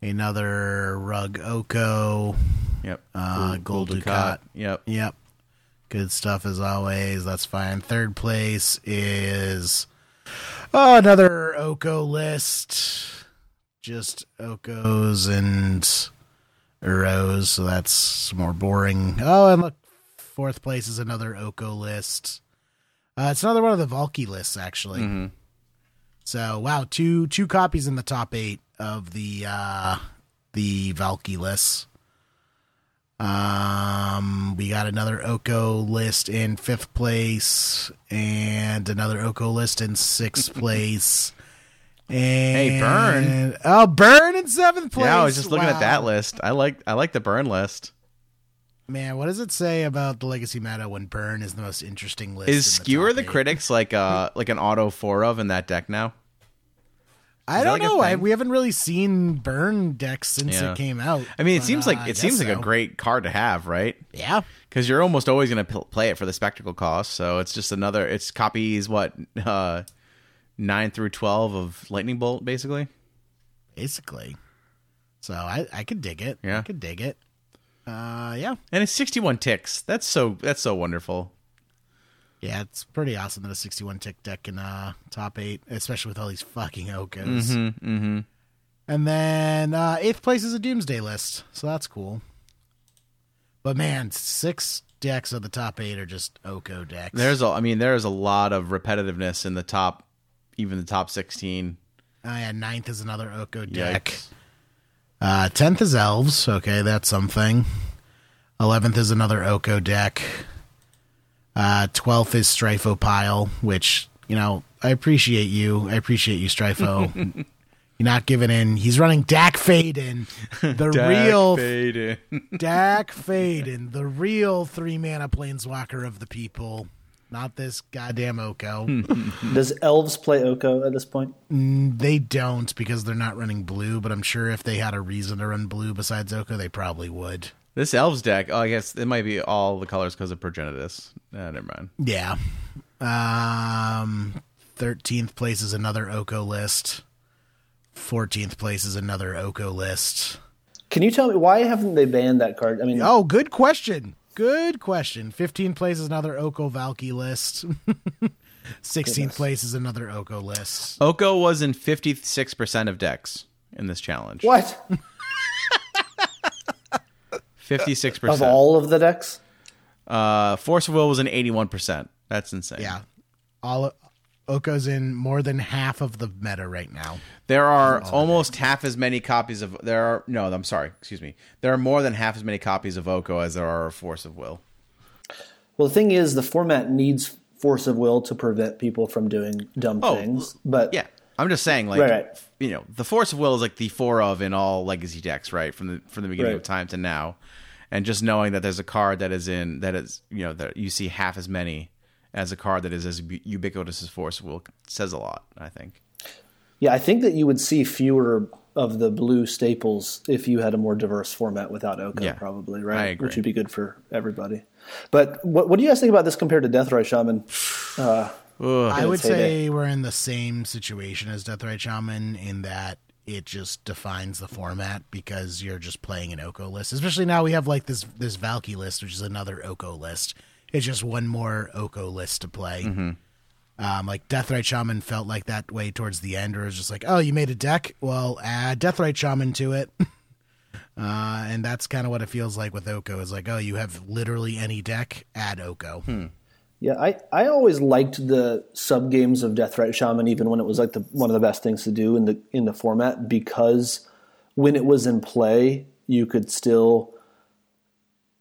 another Rug Oko. Yep. Uh, Gold Ducat. Yep. Yep. Good stuff as always. That's fine. Third place is oh, another Oko list. Just Okos and Uros, so that's more boring. Oh, and look, fourth place is another Oko list. Uh, it's another one of the Valki lists, actually. So wow, two two copies in the top eight of the uh the Valki lists. Um, we got another Oko list in fifth place, and another Oko list in sixth place. And hey, Burn. Oh, burn in seventh place. Yeah, I was just looking Wow. at that list. I like I like the burn list. Man, what does it say about the legacy meta when burn is the most interesting list? in Is Skewer top the critics like uh like an auto four of in that deck now? I don't know. I, we haven't really seen burn decks since Yeah. it came out. I mean, it but, seems uh, like I it seems like so. a great card to have, right? yeah. Because you're almost always going to p- play it for the spectacle cost. So it's just another. It's copies what uh nine through twelve of lightning bolt, basically. basically. So I I could dig it. Yeah. I could dig it. Uh, yeah, And it's sixty one ticks. That's so that's so wonderful. Yeah. It's pretty awesome that a sixty-one tick deck in uh top eight, especially with all these fucking Okos. Mm-hmm. And then uh, eighth place is a Doomsday list, so that's cool. But man, six decks of the top eight are just Oko decks. There's a. I mean, there's a lot of repetitiveness in the top, even the top sixteen. Oh yeah, ninth is another Oko deck. Yikes. Uh, tenth is elves. Okay, that's something. Eleventh is another Oko deck. Uh, twelfth is Strifo pile, which you know I appreciate you. I appreciate you, Strifo. You're not giving in. He's running Dack Fayden, the real faded. Dack Fayden, the real three mana planeswalker of the people. Not this goddamn Oko. Does elves play Oko at this point? They don't because they're not running blue, but I'm sure if they had a reason to run blue besides Oko, they probably would. This elves deck. Oh, I guess it might be all the colors because of progenitus. Uh, never mind. Yeah. Um, 13th place is another Oko list. 14th place is another Oko list. Can you tell me why haven't they banned that card? I mean, Oh, good question. Good question. 15th place is another Oko Valki list. 16th place is another Oko list. Oko was in fifty six percent of decks in this challenge. what Fifty six percent of percent. all of the decks? Uh, Force of Will was in eighty one percent. That's insane. Yeah. All Oko's in more than half of the meta right now. There are almost half as many copies of there are no, I'm sorry, excuse me. There are more than half as many copies of Oko as there are of Force of Will. Well, the thing is, the format needs force of will to prevent people from doing dumb Oh, things. But Yeah. I'm just saying like Right, right. You know, the Force of Will is like the four of in all legacy decks, right? From the from the beginning of time to now. And just knowing that there's a card that is in that is, you know, that you see half as many as a card that is as ubiquitous as Force of Will says a lot, I think. yeah, I think that you would see fewer of the blue staples if you had a more diverse format without Oko, Yeah, probably, I right? agree. Which would be good for everybody. But what, what do you guys think about this compared to Deathrite Shaman? Uh, I would its heyday. say we're in the same situation as Deathrite Shaman in that it just defines the format because you're just playing an Oko list. Especially now we have like this this Valky list, which is another Oko list. It's just one more Oko list to play. Um, like Deathrite Shaman felt like that way towards the end, where it was just like, oh, you made a deck, well, add Deathrite Shaman to it. Uh, and that's kind of what it feels like with Oko. Is like, oh, you have literally any deck, add Oko. Yeah, I, I always liked the sub games of Deathrite Shaman, even when it was like the one of the best things to do in the in the format, because when it was in play, you could still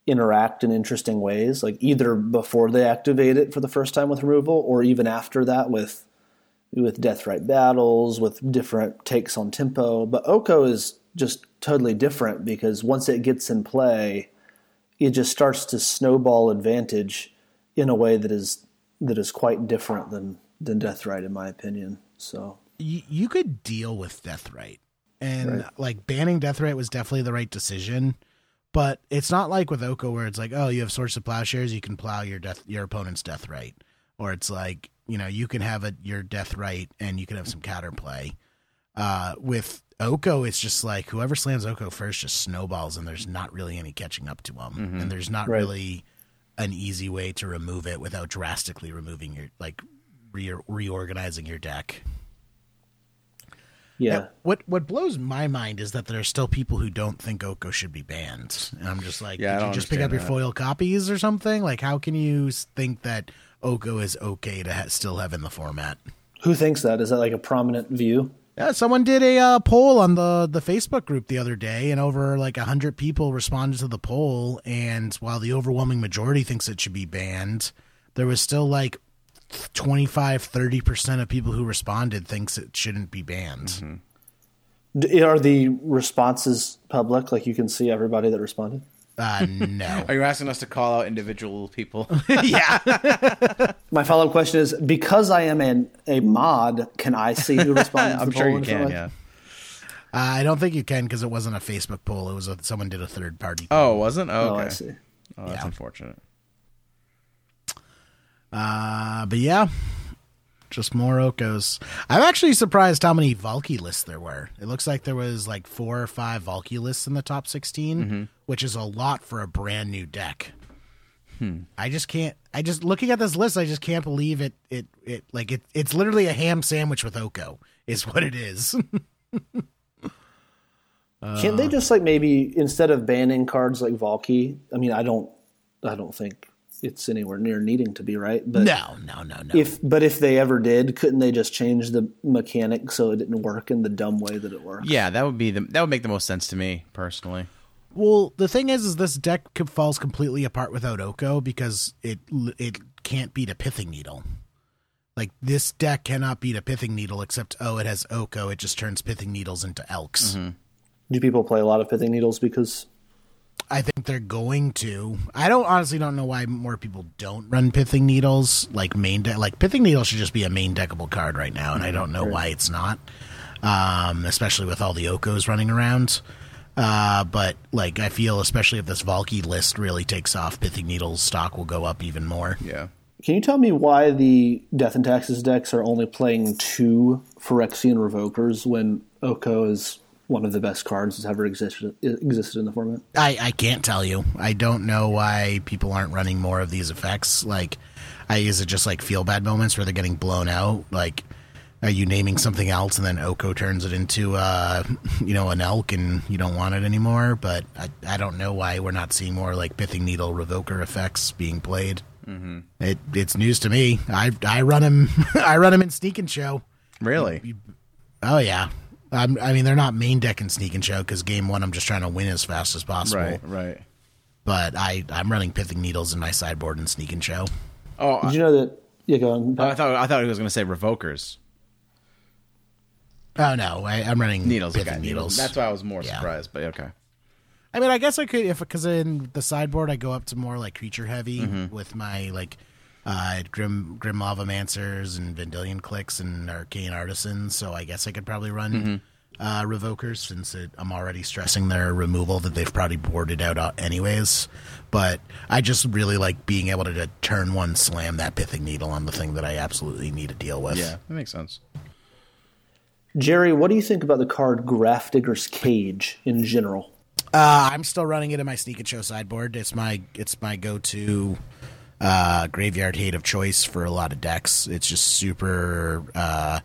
interact in interesting ways, like either before they activate it for the first time with removal, or even after that with with Deathrite battles, with different takes on tempo. But Oko is just totally different because once it gets in play, it just starts to snowball advantage in a way that is that is quite different than than Deathrite, in my opinion. So you, you could deal with Deathrite, and Right. like banning Deathrite was definitely the right decision. But it's not like with Oko where it's like, oh, you have Swords to Plowshares, you can plow your death your opponent's Deathrite, or it's like you know you can have a your Deathrite and you can have some counterplay. Uh, with Oko, it's just like whoever slams Oko first just snowballs, and there's not really any catching up to them, and there's not Right. really an easy way to remove it without drastically removing your like re- reorganizing your deck. yeah, Yeah, What what blows my mind is that there are still people who don't think Oko should be banned. And I'm just like, Yeah, did you just pick up your understand foil copies or something? Like, how can you think that Oko is okay to ha- still have in the format? who thinks that? Is that like a prominent view? Yeah, someone did a uh, poll on the the Facebook group the other day, and over like hundred people responded to the poll. And while the overwhelming majority thinks it should be banned, there was still like 25 30 percent of people who responded thinks it shouldn't be banned. D- Are the responses public? Like you can see everybody that responded. Uh, no. Are you asking us to call out individual people? yeah. My follow up question is: because I am an, a mod, can I see who responded? I'm the sure poll you can. Yeah. Uh, I don't think you can because it wasn't a Facebook poll. It was a, someone did a third party. Oh, it wasn't? Oh, Oh. I see. Oh, that's Yeah. unfortunate. Uh, but yeah, just more Okos. I'm actually surprised how many Valki lists there were. It looks like there was like four or five Valki lists in the top 16, which is a lot for a brand new deck. Hmm. I just can't. I just looking at this list. I just can't believe it. It it like it. It's literally a ham sandwich with Oko. Is what it is. Can't they just like maybe instead of banning cards like Valki? I mean, I don't, I don't think it's anywhere near needing to be right. But no, no, no, no. if but if they ever did, couldn't they just change the mechanic so it didn't work in the dumb way that it works? Yeah, that would be the that would make the most sense to me personally. Well, the thing is, is this deck falls completely apart without Oko because it it can't beat a pithing needle. Like this deck cannot beat a pithing needle except oh, it has Oko. It just turns pithing needles into elks. Do people play a lot of pithing needles because? I think they're going to. I don't honestly don't know why more people don't run pithing needles like main deck. Like pithing needle should just be a main deckable card right now, and I don't know why it's not. Um, especially with all the Okos running around. Uh, but like I feel, especially if this Valki list really takes off, pithing needles stock will go up even more. Yeah. Can you tell me why the Death and Taxes decks are only playing two Phyrexian Revokers when Oko is one of the best cards that's ever existed existed in the format? I, I can't tell you. I don't know why people aren't running more of these effects. Like, I is it just like feel bad moments where they're getting blown out? Like, are you naming something else and then Oko turns it into, uh, you know, an elk and you don't want it anymore? But I, I don't know why we're not seeing more like pithing needle revoker effects being played. Mm-hmm. It it's news to me. I I run him. I run him in Sneak and Show. Really? Oh yeah. I'm, I mean, they're not main deck in Sneak and Show because game one, I'm just trying to win as fast as possible Right, right. but I I'm running pithing needles in my sideboard and sneak and show. Oh, Did you know that? Yeah, go on. I, I thought I thought he was going to say revokers. Oh no, I, I'm running Needles. Okay. needles. That's why I was more Yeah. surprised, but okay. I mean, I guess I could if because in the sideboard I go up to more like creature heavy Mm-hmm. with my like uh grim grim lavamancers and vendilion cliques and arcane artisans. So I guess I could probably run. Mm-hmm. Uh, revokers since it, I'm already stressing their removal that they've probably boarded out uh, anyways, but I just really like being able to, to turn one slam that pithing needle on the thing that I absolutely need to deal with. Yeah, that makes sense. Jerry, what do you think about the card Grafdigger's Cage in general? Uh, I'm still running it in my sneak and show sideboard. It's my it's my go to uh, graveyard hate of choice for a lot of decks. It's just super uh,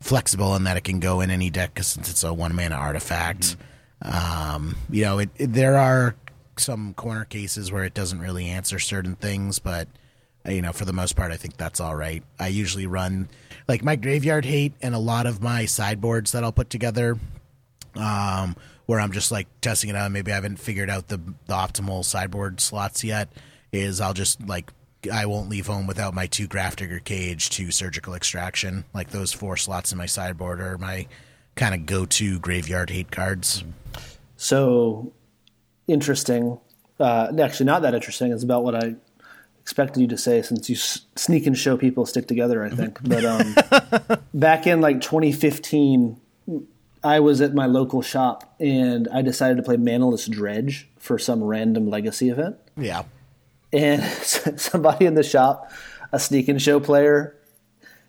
flexible in that it can go in any deck 'cause since it's a one mana artifact. Um, you know, it, it- there are some corner cases where it doesn't really answer certain things, but uh, you know, for the most part, I think that's all right. I usually run like my graveyard hate and a lot of my sideboards that I'll put together um, where I'm just like testing it out. Maybe I haven't figured out the, the optimal sideboard slots yet. Is I'll just like I won't leave home without my two Grafdigger Cage, two Surgical Extraction. Like those four slots in my sideboard are my kind of go to graveyard hate cards. So interesting. Uh, actually, not that interesting. It's about what I expected you to say since you s- sneak and show people stick together. I think, but um, back in like 2015, I was at my local shop and I decided to play Manaless Dredge for some random legacy event. Yeah. And somebody in the shop, a sneak and show player,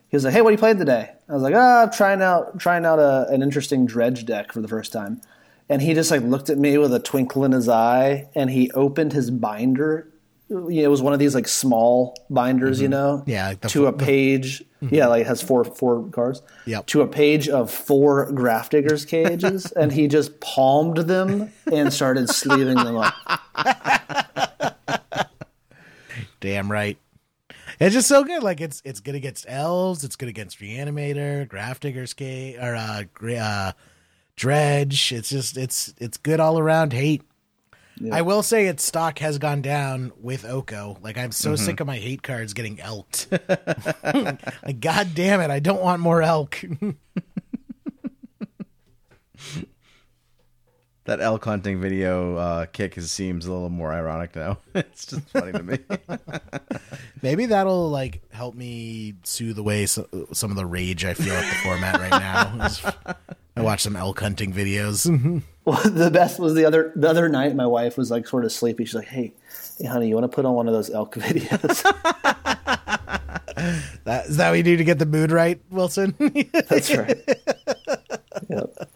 he was like, "Hey, what are you playing today?" I was like, "Ah, I'm trying out trying out a, an interesting dredge deck for the first time." And he just like looked at me with a twinkle in his eye, and he opened his binder. You know, it was one of these like small binders, you know, Yeah, like to fo- a page. Yeah, like it has four four cards. Yep. To a page of four Grafdigger's Cages, and he just palmed them and started sleeving them up. Damn right. It's just so good. Like it's it's good against elves. It's good against reanimator, Grafdigger's Cage, or uh, uh, dredge. It's just it's it's good all around. Hate. I will say its stock has gone down with Oko. Like I'm so sick of my hate cards getting elked. like God damn it! I don't want more elk. That elk hunting video uh, kick is, seems a little more ironic now. it's just funny to me. Maybe that'll like help me soothe away so, some of the rage I feel at the format right now. Is I watch some elk hunting videos. Well, the best was the other the other night. My wife was like sort of sleepy. She's like, "Hey, hey, honey, you want to put on one of those elk videos?" that, is that what you do to get the mood right, Wilson? That's right. Yep.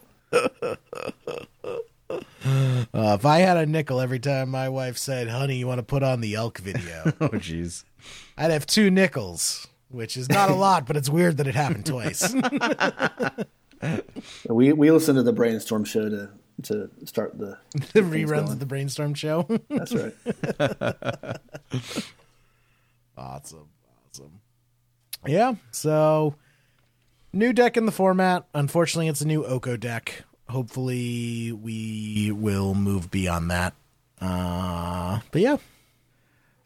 Uh, if I had a nickel every time my wife said, "Honey, you want to put on the elk video," oh, jeez. I'd have two nickels, which is not a lot, but it's weird that it happened twice. We we listened to the brainstorm show to to start the. the reruns of the brainstorm show. That's right. awesome, awesome. Yeah, so new deck in the format. Unfortunately, it's a new Oko deck. Hopefully, we will move beyond that. Uh, but yeah.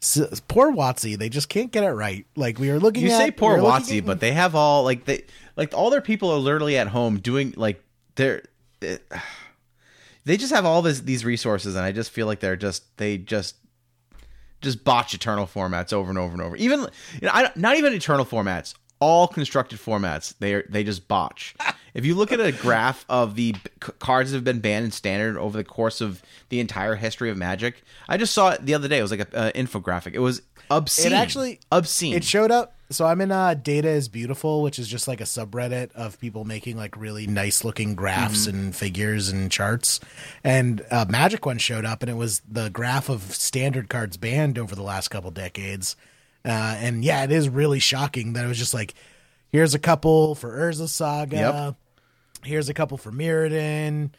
S poor Watsy, they just can't get it right. Like we were looking You at say poor we Watsy, at- but they have all like they like all their people are literally at home doing like they're they just have all this these resources, and I just feel like they're just they just just botch eternal formats over and over and over. Even you know, I, not even eternal formats, all constructed formats. They are, they just botch. if you look at a graph of the cards that have been banned in standard over the course of the entire history of Magic, I just saw it the other day. It was like an infographic. It was obscene. It actually obscene. It showed up. So I'm in uh, Data is Beautiful, which is just like a subreddit of people making like really nice looking graphs Mm-hmm. and figures and charts. And uh, Magic one showed up, and it was the graph of standard cards banned over the last couple decades. Uh, and yeah, it is really shocking that it was just like, here's a couple for Urza Saga, Yep. here's a couple for Mirrodin,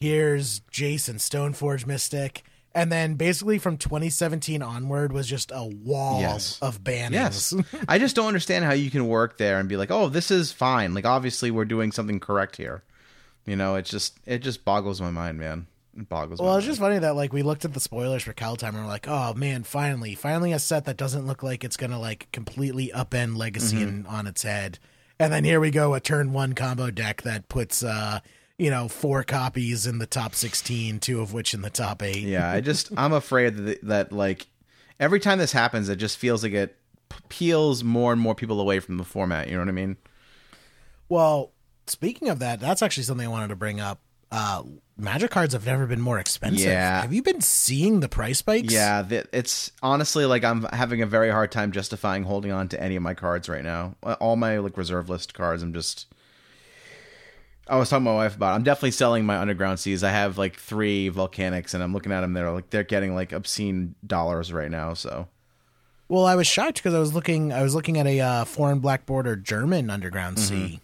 here's Jason Stoneforge Mystic. And then basically from 2017 onward was just a wall Yes. of bannings. Yes. I just don't understand how you can work there and be like, "Oh, this is fine." Like obviously we're doing something correct here. You know, it just it just boggles my mind, man. It boggles Well, it's mind. just funny that like we looked at the spoilers for Kaldheim and we're like, oh man, finally, finally a set that doesn't look like it's gonna like completely upend Legacy Mm-hmm. in, on its head. And then here we go, a turn one combo deck that puts uh, you know, four copies in the top sixteen, two of which in the top eight. Yeah, I just I'm afraid that that like every time this happens it just feels like it peels more and more people away from the format, you know what I mean? Well, speaking of that, that's actually something I wanted to bring up. Uh, Magic cards have never been more expensive. Yeah. Have you been seeing the price spikes? Yeah, it's honestly like I'm having a very hard time justifying holding on to any of my cards right now. All my like reserve list cards, I'm just. I was talking to my wife about. It. I'm definitely selling my underground seas. I have like three volcanics, and I'm looking at them. They're like they're getting like obscene dollars right now. So Well, I was shocked because I was looking. I was looking at a uh, foreign black border German underground sea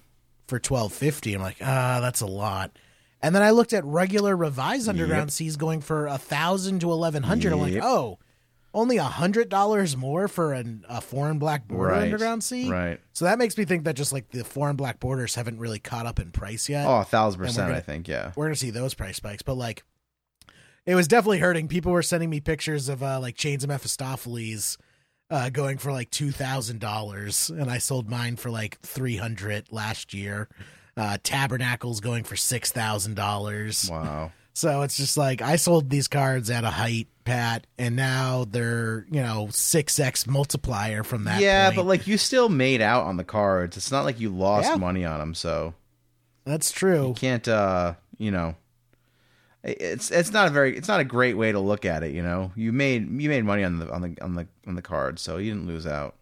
for twelve fifty. I'm like, ah, that's a lot. And then I looked at regular revised underground seas going for a thousand to eleven hundred. I'm like, oh, only a hundred dollars more for an, a foreign black border Right, underground sea. right. So that makes me think that just like the foreign black borders haven't really caught up in price yet. oh, a thousand percent, gonna- I think. Yeah. We're gonna see those price spikes, but like, it was definitely hurting. People were sending me pictures of uh, like chains of Mephistopheles uh, going for like two thousand dollars, and I sold mine for like three hundred last year. Uh, Tabernacles going for six thousand dollars. Wow. So it's just like I sold these cards at a height, Pat, and now they're you know six x multiplier from that. yeah, point. but like you still made out on the cards. It's not like you lost Yeah. money on them, so that's true. You can't uh you know it's it's not a very it's not a great way to look at it you know you made you made money on the on the on the on the card so you didn't lose out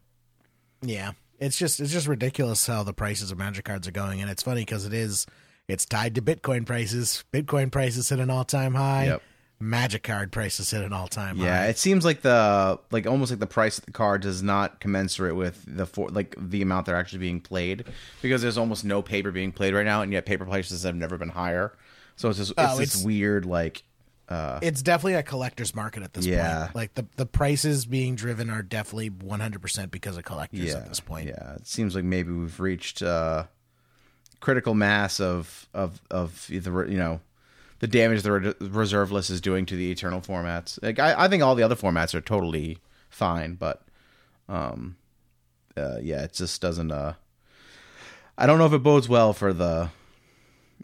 Yeah, it's just it's just ridiculous how the prices of Magic cards are going, and it's funny because it is it's tied to Bitcoin prices. Bitcoin prices hit an all time high. Yep. Magic card prices hit an all time yeah high. Yeah, it seems like the like almost like the price of the card does not commensurate with the for like the amount they're actually being played because there's almost no paper being played right now and yet paper prices have never been higher so it's just it's Oh, this it's- weird like uh, It's definitely a collector's market at this Yeah. point. Like the the prices being driven are definitely one hundred percent because of collectors yeah at this point. yeah it seems like maybe we've reached uh critical mass of of of the you know the damage the re- reserve list is doing to the eternal formats like I, I think all the other formats are totally fine but um uh yeah it just doesn't uh i don't know if it bodes well for the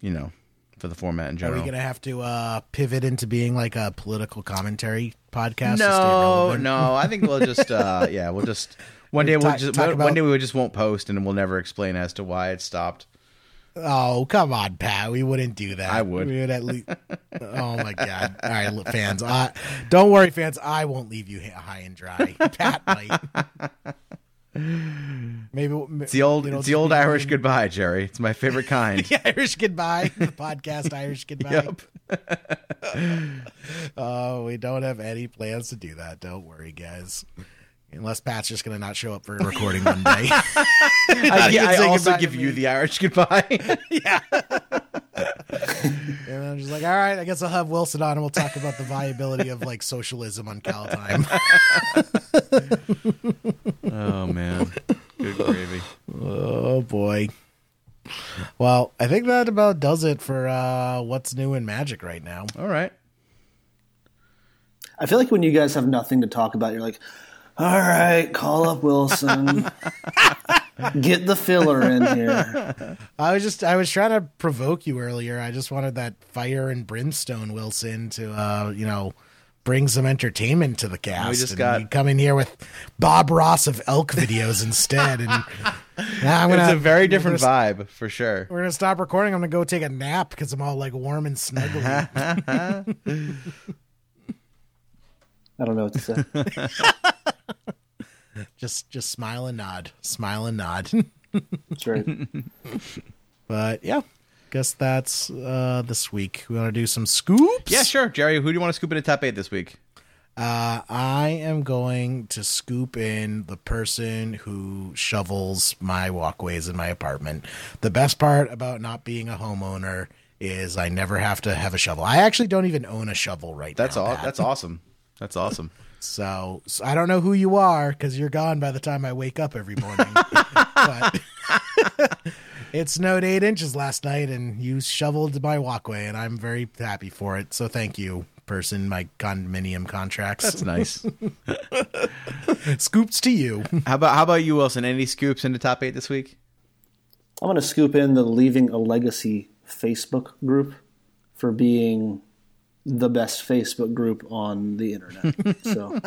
you know for the format in general. Are we gonna have to uh, pivot into being like a political commentary podcast? no no i think we'll just uh yeah we'll just one day we'll Talk- just one, about- day we just won't post and we'll never explain as to why it stopped Oh, come on, Pat. We wouldn't do that. I would. We would at least. oh my god! All right, fans. I, don't worry, fans. I won't leave you high and dry. Pat might. Maybe It's the old, it's the old Irish goodbye, Jerry. It's my favorite kind. The Irish goodbye. The podcast Irish goodbye. Yep. Oh, we don't have any plans to do that. Don't worry, guys. Unless Pat's just gonna not show up for a recording one day. I, can yeah, I say also give you me. the Irish goodbye. Yeah. and I'm just like, all right, I guess I'll have Wilson on and we'll talk about the viability of like socialism on Kaldheim. oh man, good gravy. oh boy. Well, I think that about does it for uh, what's new in Magic right now. All right. I feel like when you guys have nothing to talk about, you're like, all right, call up Wilson. Get the filler in here. I was just I was trying to provoke you earlier. I just wanted that fire and brimstone Wilson to uh, you know, bring some entertainment to the cast. We just and got- you come in here with Bob Ross of elk videos instead and now I'm gonna It's a very different gonna, vibe for sure. We're gonna stop recording. I'm gonna go take a nap because I'm all like warm and snuggly. I don't know what to say. just just smile and nod, smile and nod. That's right. but yeah, guess that's uh this week. We want to do some scoops. Yeah, sure, Jerry. Who do you want to scoop into top eight this week? Uh, I am going to scoop in the person who shovels my walkways in my apartment. The best part about not being a homeowner is I never have to have a shovel. I actually don't even own a shovel right That's now. all. Pat. That's awesome. That's awesome. So, so I don't know who you are because you're gone by the time I wake up every morning. but it snowed eight inches last night, and you shoveled my walkway, and I'm very happy for it. So thank you, person. My condominium contracts. That's nice. Scoops to you. how about how about you, Wilson? Any scoops into top eight this week? I'm going to scoop in the Leaving a Legacy Facebook group for being the best Facebook group on the internet. So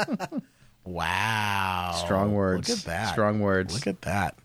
Wow. Strong words. Look at that. Strong words. Look at that.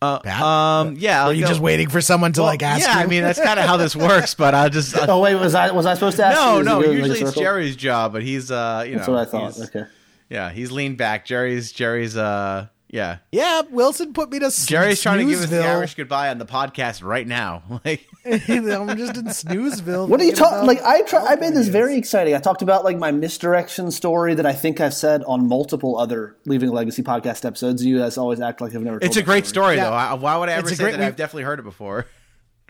Uh, um, yeah. Are you go- just waiting for someone to Well, like ask yeah, you? I mean that's kind of how this works. But I'll just I'll- Oh wait, was I was I supposed to ask? no, you? No. good, like Usually it's circle? Jerry's job, but he's uh, you That's know, what I thought. Okay. Yeah, he's leaned back. Jerry's Jerry's uh, yeah. yeah, Wilson put me to Jerry's trying to give us the Irish goodbye on the podcast right now. Like, I'm just in Snoozeville. What are you talking? Like I try, I made this very exciting. I talked about like my misdirection story that I think I've said on multiple other Leaving a Legacy podcast episodes. You guys always act like I've never. Told it. it's a great story, Yeah. though. I, why would I ever It's say great- that? we- I've definitely heard it before.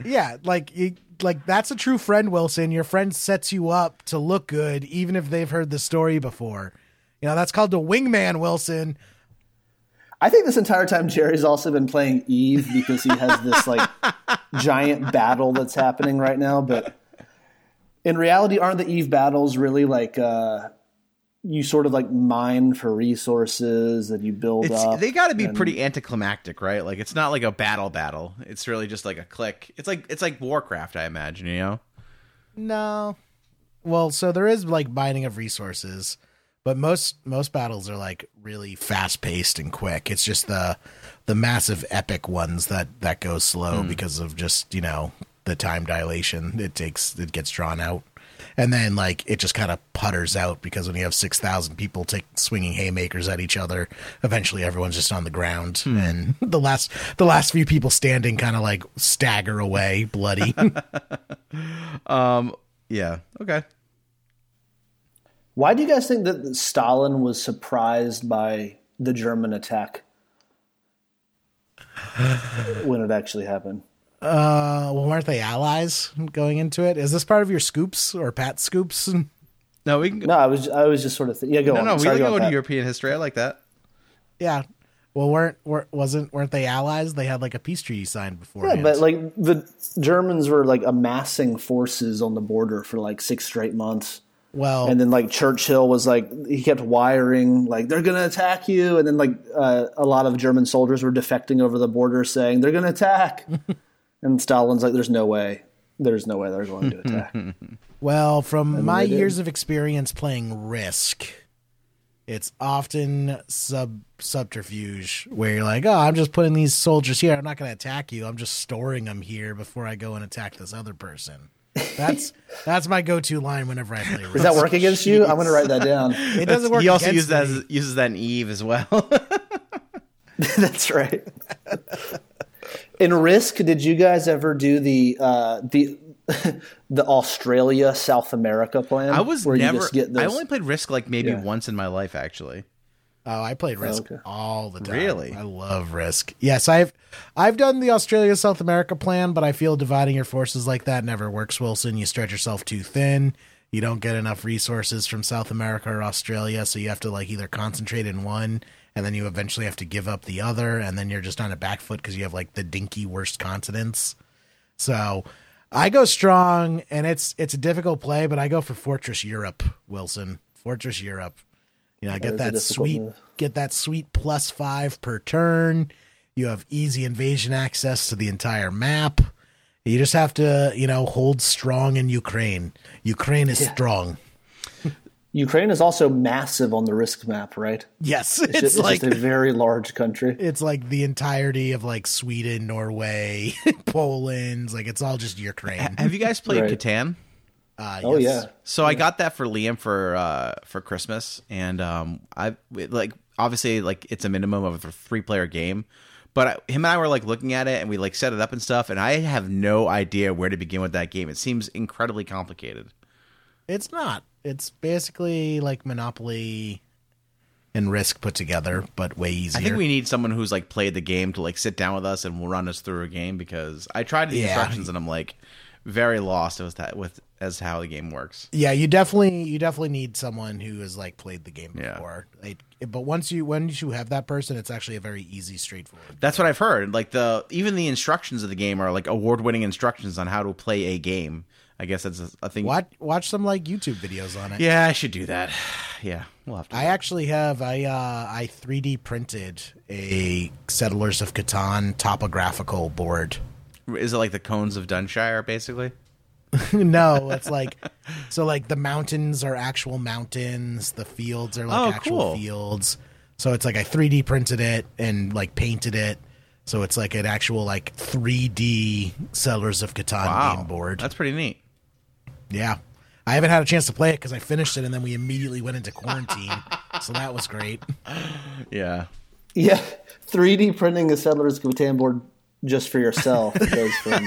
Yeah, like you, like that's a true friend, Wilson. Your friend sets you up to look good, even if they've heard the story before. You know that's called a wingman, Wilson. I think this entire time Jerry's also been playing Eve because he has this like giant battle that's happening right now. But in reality, aren't the Eve battles really like uh, you sort of like mine for resources that you build It's up? they got to be and- pretty anticlimactic, right? Like it's not like a battle battle. It's really just like a click. It's like it's like Warcraft, I imagine. You know? No. Well, so there is like mining of resources, but most most battles are like really fast paced and quick. It's just the the massive epic ones that that go slow because of just, you know, the time dilation. It takes it gets drawn out. And then like it just kind of putters out because when you have 6,000 people take swinging haymakers at each other, eventually everyone's just on the ground and the last the last few people standing kind of like stagger away bloody. um Yeah. Okay. Why do you guys think that Stalin was surprised by the German attack when it actually happened? Uh, well, weren't they allies going into it? Is this part of your scoops or Pat scoops? No, we can. No, I was I was just sort of th- yeah. Go no, on. no, we Sorry, can go go on, to European history. I like that. Yeah. Well, weren't were, wasn't weren't they allies? They had like a peace treaty signed before. Yeah, but like the Germans were like amassing forces on the border for like six straight months. Well, and then like Churchill was like he kept wiring like they're gonna attack you, and then like uh, a lot of German soldiers were defecting over the border saying they're gonna attack, and Stalin's like there's no way, there's no way they're going to attack. well, from my years of experience playing Risk, it's often sub subterfuge where you're like, oh, I'm just putting these soldiers here. I'm not going to attack you. I'm just storing them here before I go and attack this other person. That's that's my go-to line whenever I play Risk. Does that work against you? I'm gonna write that down. It doesn't work. he also against uses that as, uses that in Eve as well. That's right. In Risk, did you guys ever do the uh, the the Australia South America plan? I was where never. You just get I only played Risk like maybe Yeah. once in my life, actually. Oh, I played Risk okay. all the time. Really? I love Risk. Yes, I've I've done the Australia South America plan, but I feel dividing your forces like that never works, Wilson. You stretch yourself too thin. You don't get enough resources from South America or Australia, so you have to like either concentrate in one and then you eventually have to give up the other and then you're just on a back foot because you have like the dinky worst continents. So I go strong and it's it's a difficult play, but I go for Fortress Europe, Wilson. Fortress Europe. You know, get is that sweet move. get that sweet plus five per turn. You have easy invasion access to the entire map. You just have to, you know, hold strong in Ukraine. Ukraine is strong. Ukraine is also massive on the Risk map, right? Yes, It's, it's, just, it's like just a very large country. it's like the entirety of like Sweden, Norway, Poland. Like it's all just Ukraine. Have you guys played Right. Catan? Uh, Oh yes. yeah, So I got that for Liam for uh, for Christmas, and um, I like obviously like it's a minimum of a three player game, but I, him and I were like looking at it, and we like set it up and stuff, and I have no idea where to begin with that game. It seems incredibly complicated. It's not. It's basically like Monopoly and Risk put together, but way easier. I think we need someone who's like played the game to like sit down with us and will run us through a game because I tried the Yeah. instructions and I'm like very lost with that with as how the game works. yeah, you definitely you definitely need someone who has like played the game Yeah. before. Like, but once you once you have that person, it's actually a very easy, straightforward. That's what I've heard. Like the even the instructions of the game are like award winning instructions on how to play a game. I guess that's a, a thing. Watch watch some like YouTube videos on it. Yeah, I should do that. Yeah, we'll have to. I actually have I uh I 3D printed a Settlers of Catan topographical board. Is it like the cones of Dunshire, basically? no, it's like so like the mountains are actual mountains, the fields are like Oh, actual cool. fields. So it's like I 3D printed it and like painted it. So it's like an actual like 3D Settlers of Catan Wow, game board. That's pretty neat. yeah. I haven't had a chance to play it because I finished it and then we immediately went into quarantine. so that was great. Yeah. yeah. 3D printing a Settlers of Catan board just for yourself goes from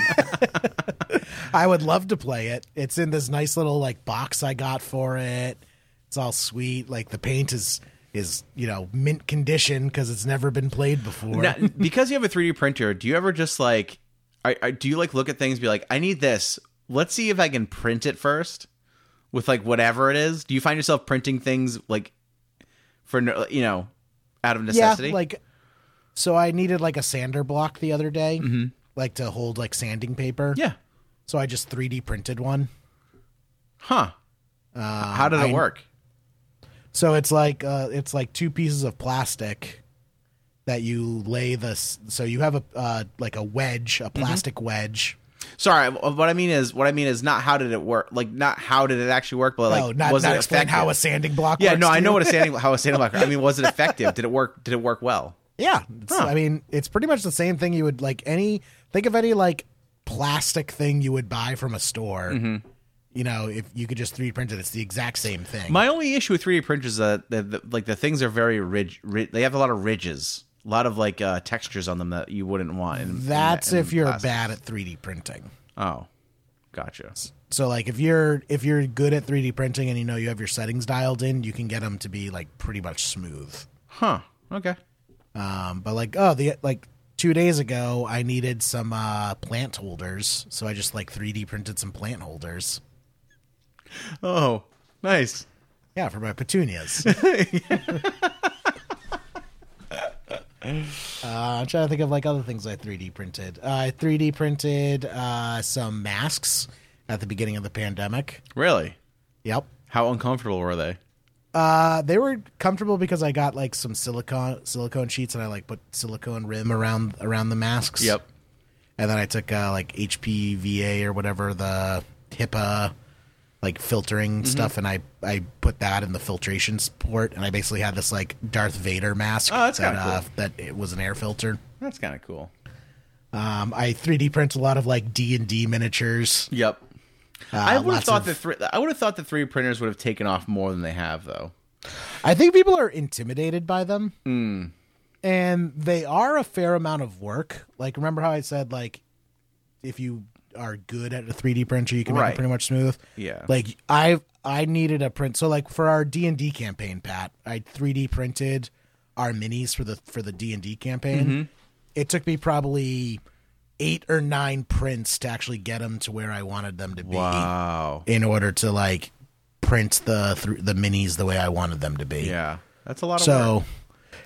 I would love to play it. It's in this nice little like box I got for it. It's all sweet. Like the paint is is you know mint condition because it's never been played before. Now, because you have a 3D printer, do you ever just like, I, I, do you like look at things and be like, I need this. Let's see if I can print it first with like whatever it is. Do you find yourself printing things like for you know out of necessity? Yeah, like so I needed like a sander block the other day, like to hold like sanding paper. yeah. So I just 3D printed one. Huh. How did it I- work? So it's like uh, it's like two pieces of plastic that you lay this. So you have a uh, like a wedge, a plastic wedge. Sorry, what I mean is what I mean is not how did it work, like not how did it actually work, but like oh, not, was not it explain effective? how a sanding block. yeah, no, I know what a sanding how a standing block. I mean, was it effective? Did it work? Did it work well? Yeah, it's, Huh. I mean, it's pretty much the same thing you would like any. Think of any like plastic thing you would buy from a store. Mm-hmm. You know, if you could just 3D print it, it's the exact same thing. My only issue with 3D printers is that the, the, like the things are very ridge, ri They have a lot of ridges, a lot of like uh, textures on them that you wouldn't want. In, in- That's in if you're bad at 3D printing. Oh, gotcha. So like if you're if you're good at 3D printing and you know you have your settings dialed in, you can get them to be like pretty much smooth. Huh. Okay. Um, but like oh the like two days ago I needed some uh, plant holders, so I just like 3D printed some plant holders. Oh, nice. Yeah, for my petunias. Uh, I'm trying to think of like other things I 3D printed. Uh, I 3D printed uh, some masks at the beginning of the pandemic. Really? Yep. How uncomfortable were they? Uh, they were comfortable because I got like some silicone silicone sheets and I like put silicone rim around around the masks. Yep. And then I took uh, like HPVA or whatever the HEPA like filtering Mm-hmm. stuff, and I I put that in the filtration port, and I basically had this like Darth Vader mask Oh, that's that uh, cool. that it was an air filter. That's kind of cool. Um, I 3D print a lot of like D and D miniatures. Yep. I would have thought of- that three. I would have thought that three printers would have taken off more than they have, though. I think people are intimidated by them. Hmm. And they are a fair amount of work. Like, remember how I said, like, if you are good at a 3D printer, you can make it pretty much smooth. Yeah. Like, I I needed a print. So, like, for our D and D campaign, Pat, I 3D printed our minis for the for the D and D campaign. Mm-hmm. It took me probably eight or nine prints to actually get them to where I wanted them to be Wow. in order to like print the th- the minis the way I wanted them to be. Yeah, that's a lot of So work.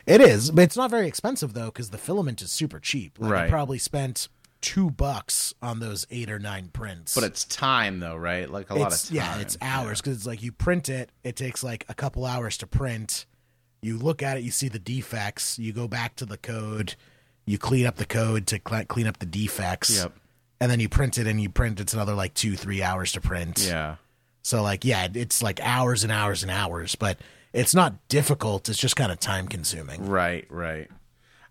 it is, but it's not very expensive though because the filament is super cheap. Like, I Right. probably spent two bucks on those eight or nine prints. But it's time, though, right? Like a lot of it's time. yeah, it's hours because it's like you print it. It takes like a couple hours to print. You look at it, you see the defects. You go back to the code. You clean up the code to cl- clean up the defects. Yep. And then you print it, and you print. It's another like two, three hours to print. Yeah. So like yeah, it's like hours and hours and hours, but it's not difficult. It's just kind of time consuming. Right. Right.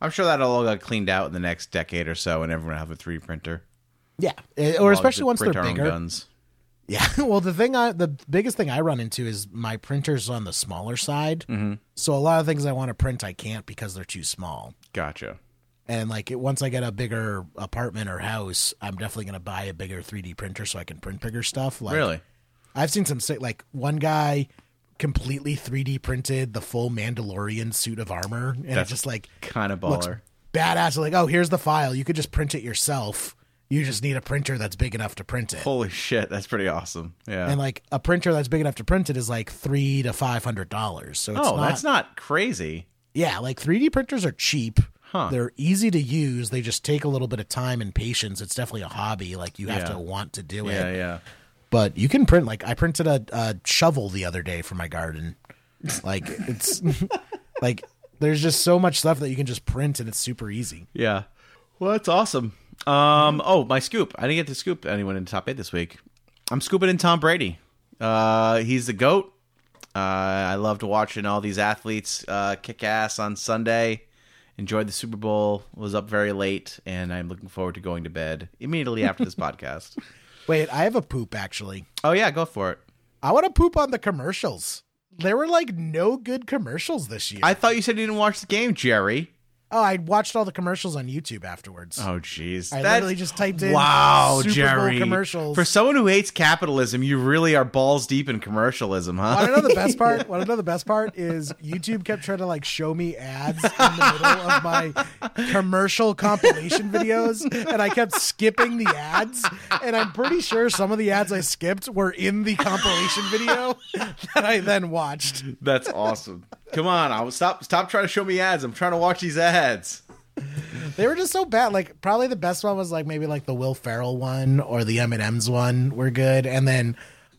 I'm sure that'll all get cleaned out in the next decade or so, and everyone will have a 3D printer. Yeah, Eh, or We'll especially once they're bigger. Guns. Yeah. Well, the thing I the biggest thing I run into is my printers on the smaller side. Mm-hmm. So a lot of things I want to print I can't because they're too small. Gotcha. And like it, once I get a bigger apartment or house, I'm definitely going to buy a bigger 3D printer so I can print bigger stuff. Like, really? I've seen some sick like one guy completely 3D printed the full Mandalorian suit of armor, and That's it just like Kind of baller. badass. Like, oh, here's the file. You could just print it yourself. You just need a printer that's big enough to print it. Holy shit, that's pretty awesome. Yeah. And like a printer that's big enough to print it is like three to five hundred dollars. So it's oh, not, that's not crazy. yeah. Like 3D printers are cheap. Huh. They're easy to use. They just take a little bit of time and patience. It's definitely a hobby. Like you have Yeah. to want to do Yeah, it. yeah. Yeah. But you can print. Like I printed a, a shovel the other day for my garden. Like it's like there's just so much stuff that you can just print and it's super easy. Yeah. Well, that's awesome. Um. Oh, my scoop. I didn't get to scoop anyone in top eight this week. I'm scooping in Tom Brady. Uh, he's the goat. Uh, I loved watching all these athletes uh, kick ass on Sunday. Enjoyed the Super Bowl. Was up very late, and I'm looking forward to going to bed immediately after this podcast. Wait, I have a poop actually. Oh yeah, go for it. I want to poop on the commercials. There were like no good commercials this year. I thought you said you didn't watch the game, Jerry. Oh, I watched all the commercials on YouTube afterwards. Oh, jeez. I That- literally just typed in Wow, Super Bowl commercials. For someone who hates capitalism, you really are balls deep in commercialism, huh? Want to know the best part? Want to know the best part is YouTube kept trying to like show me ads in the middle of my commercial compilation videos, and I kept skipping the ads. And I'm pretty sure some of the ads I skipped were in the compilation video that I then watched. That's awesome. Come on, I will stop stop trying to show me ads. I'm trying to watch these ads. They were just so bad. Like probably the best one was like maybe like the Will Ferrell one or the M and M's one were good, and then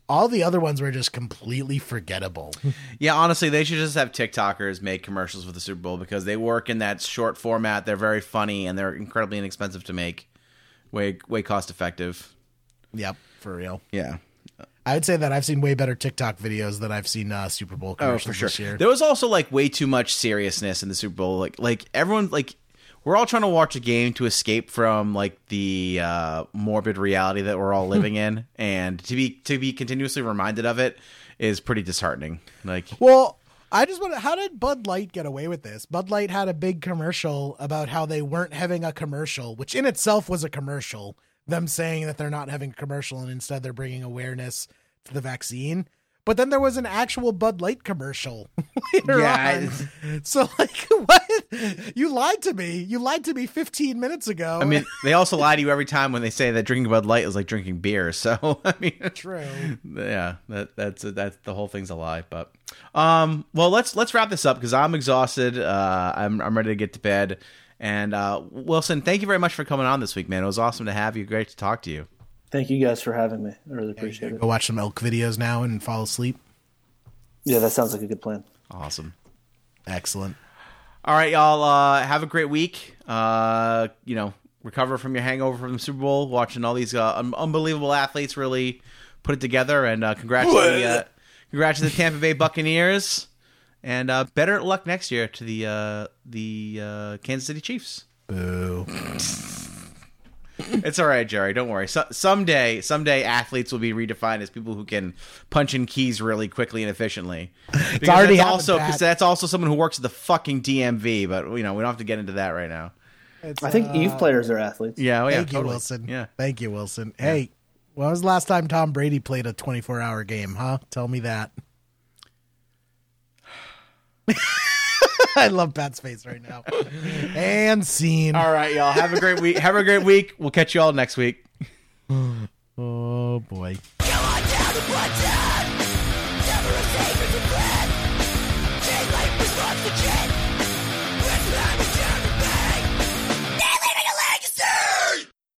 all the other ones were just completely forgettable. Yeah, honestly, they should just have TikTokers make commercials for the Super Bowl because they work in that short format. They're very funny and they're incredibly inexpensive to make. way way cost effective. Yep, for real. Yeah. I'd say that I've seen way better TikTok videos than I've seen uh, Super Bowl Oh, commercials for sure. this year. There was also like way too much seriousness in the Super Bowl. Like like everyone like we're all trying to watch a game to escape from like the uh, morbid reality that we're all living in, and to be to be continuously reminded of it is pretty disheartening. Like Well, I just want to. How did Bud Light get away with this? Bud Light had a big commercial about how they weren't having a commercial, which in itself was a commercial. Them saying that they're not having a commercial and instead they're bringing awareness the vaccine. But then there was an actual Bud Light commercial later Yeah, on. So like, what? You lied to me. You lied to me 15 minutes ago. I mean, they also lie to you every time when they say that drinking Bud Light is like drinking beer. So I mean, true. yeah, that that's that's the whole thing's a lie. But um, well, let's let's wrap this up because I'm exhausted. Uh, I'm I'm ready to get to bed. And uh, Wilson, thank you very much for coming on this week, man. It was awesome to have you. Great to talk to you. Thank you guys for having me. I really appreciate it. Go watch some elk videos now and fall asleep. Yeah, that sounds like a good plan. Awesome. Excellent. All right, y'all. Uh, have a great week. Uh, you know, recover from your hangover from the Super Bowl, watching all these uh, un- unbelievable athletes really put it together. And uh, congrats, to the, uh, congrats to the Tampa Bay Buccaneers. And uh, better luck next year to the uh, the uh, Kansas City Chiefs. Boo. It's all right, Jerry. Don't worry. So, someday, someday, athletes will be redefined as people who can punch in keys really quickly and efficiently. It's already that's also because that's also someone who works at the fucking DMV. But you know, we don't have to get into that right now. I think Eve uh, players are athletes. Yeah, oh, yeah, Thank you. Wilson. Yeah. Thank you, Wilson. Hey, when was the last time Tom Brady played a 24 hour game, huh? Tell me that. I love Pat's face right now. and scene. All right, y'all. Have a great week. Have a great week. We'll catch you all next week. Oh, boy. Come on down to Bloodtown. Never a safe as a friend. Chain link response to chain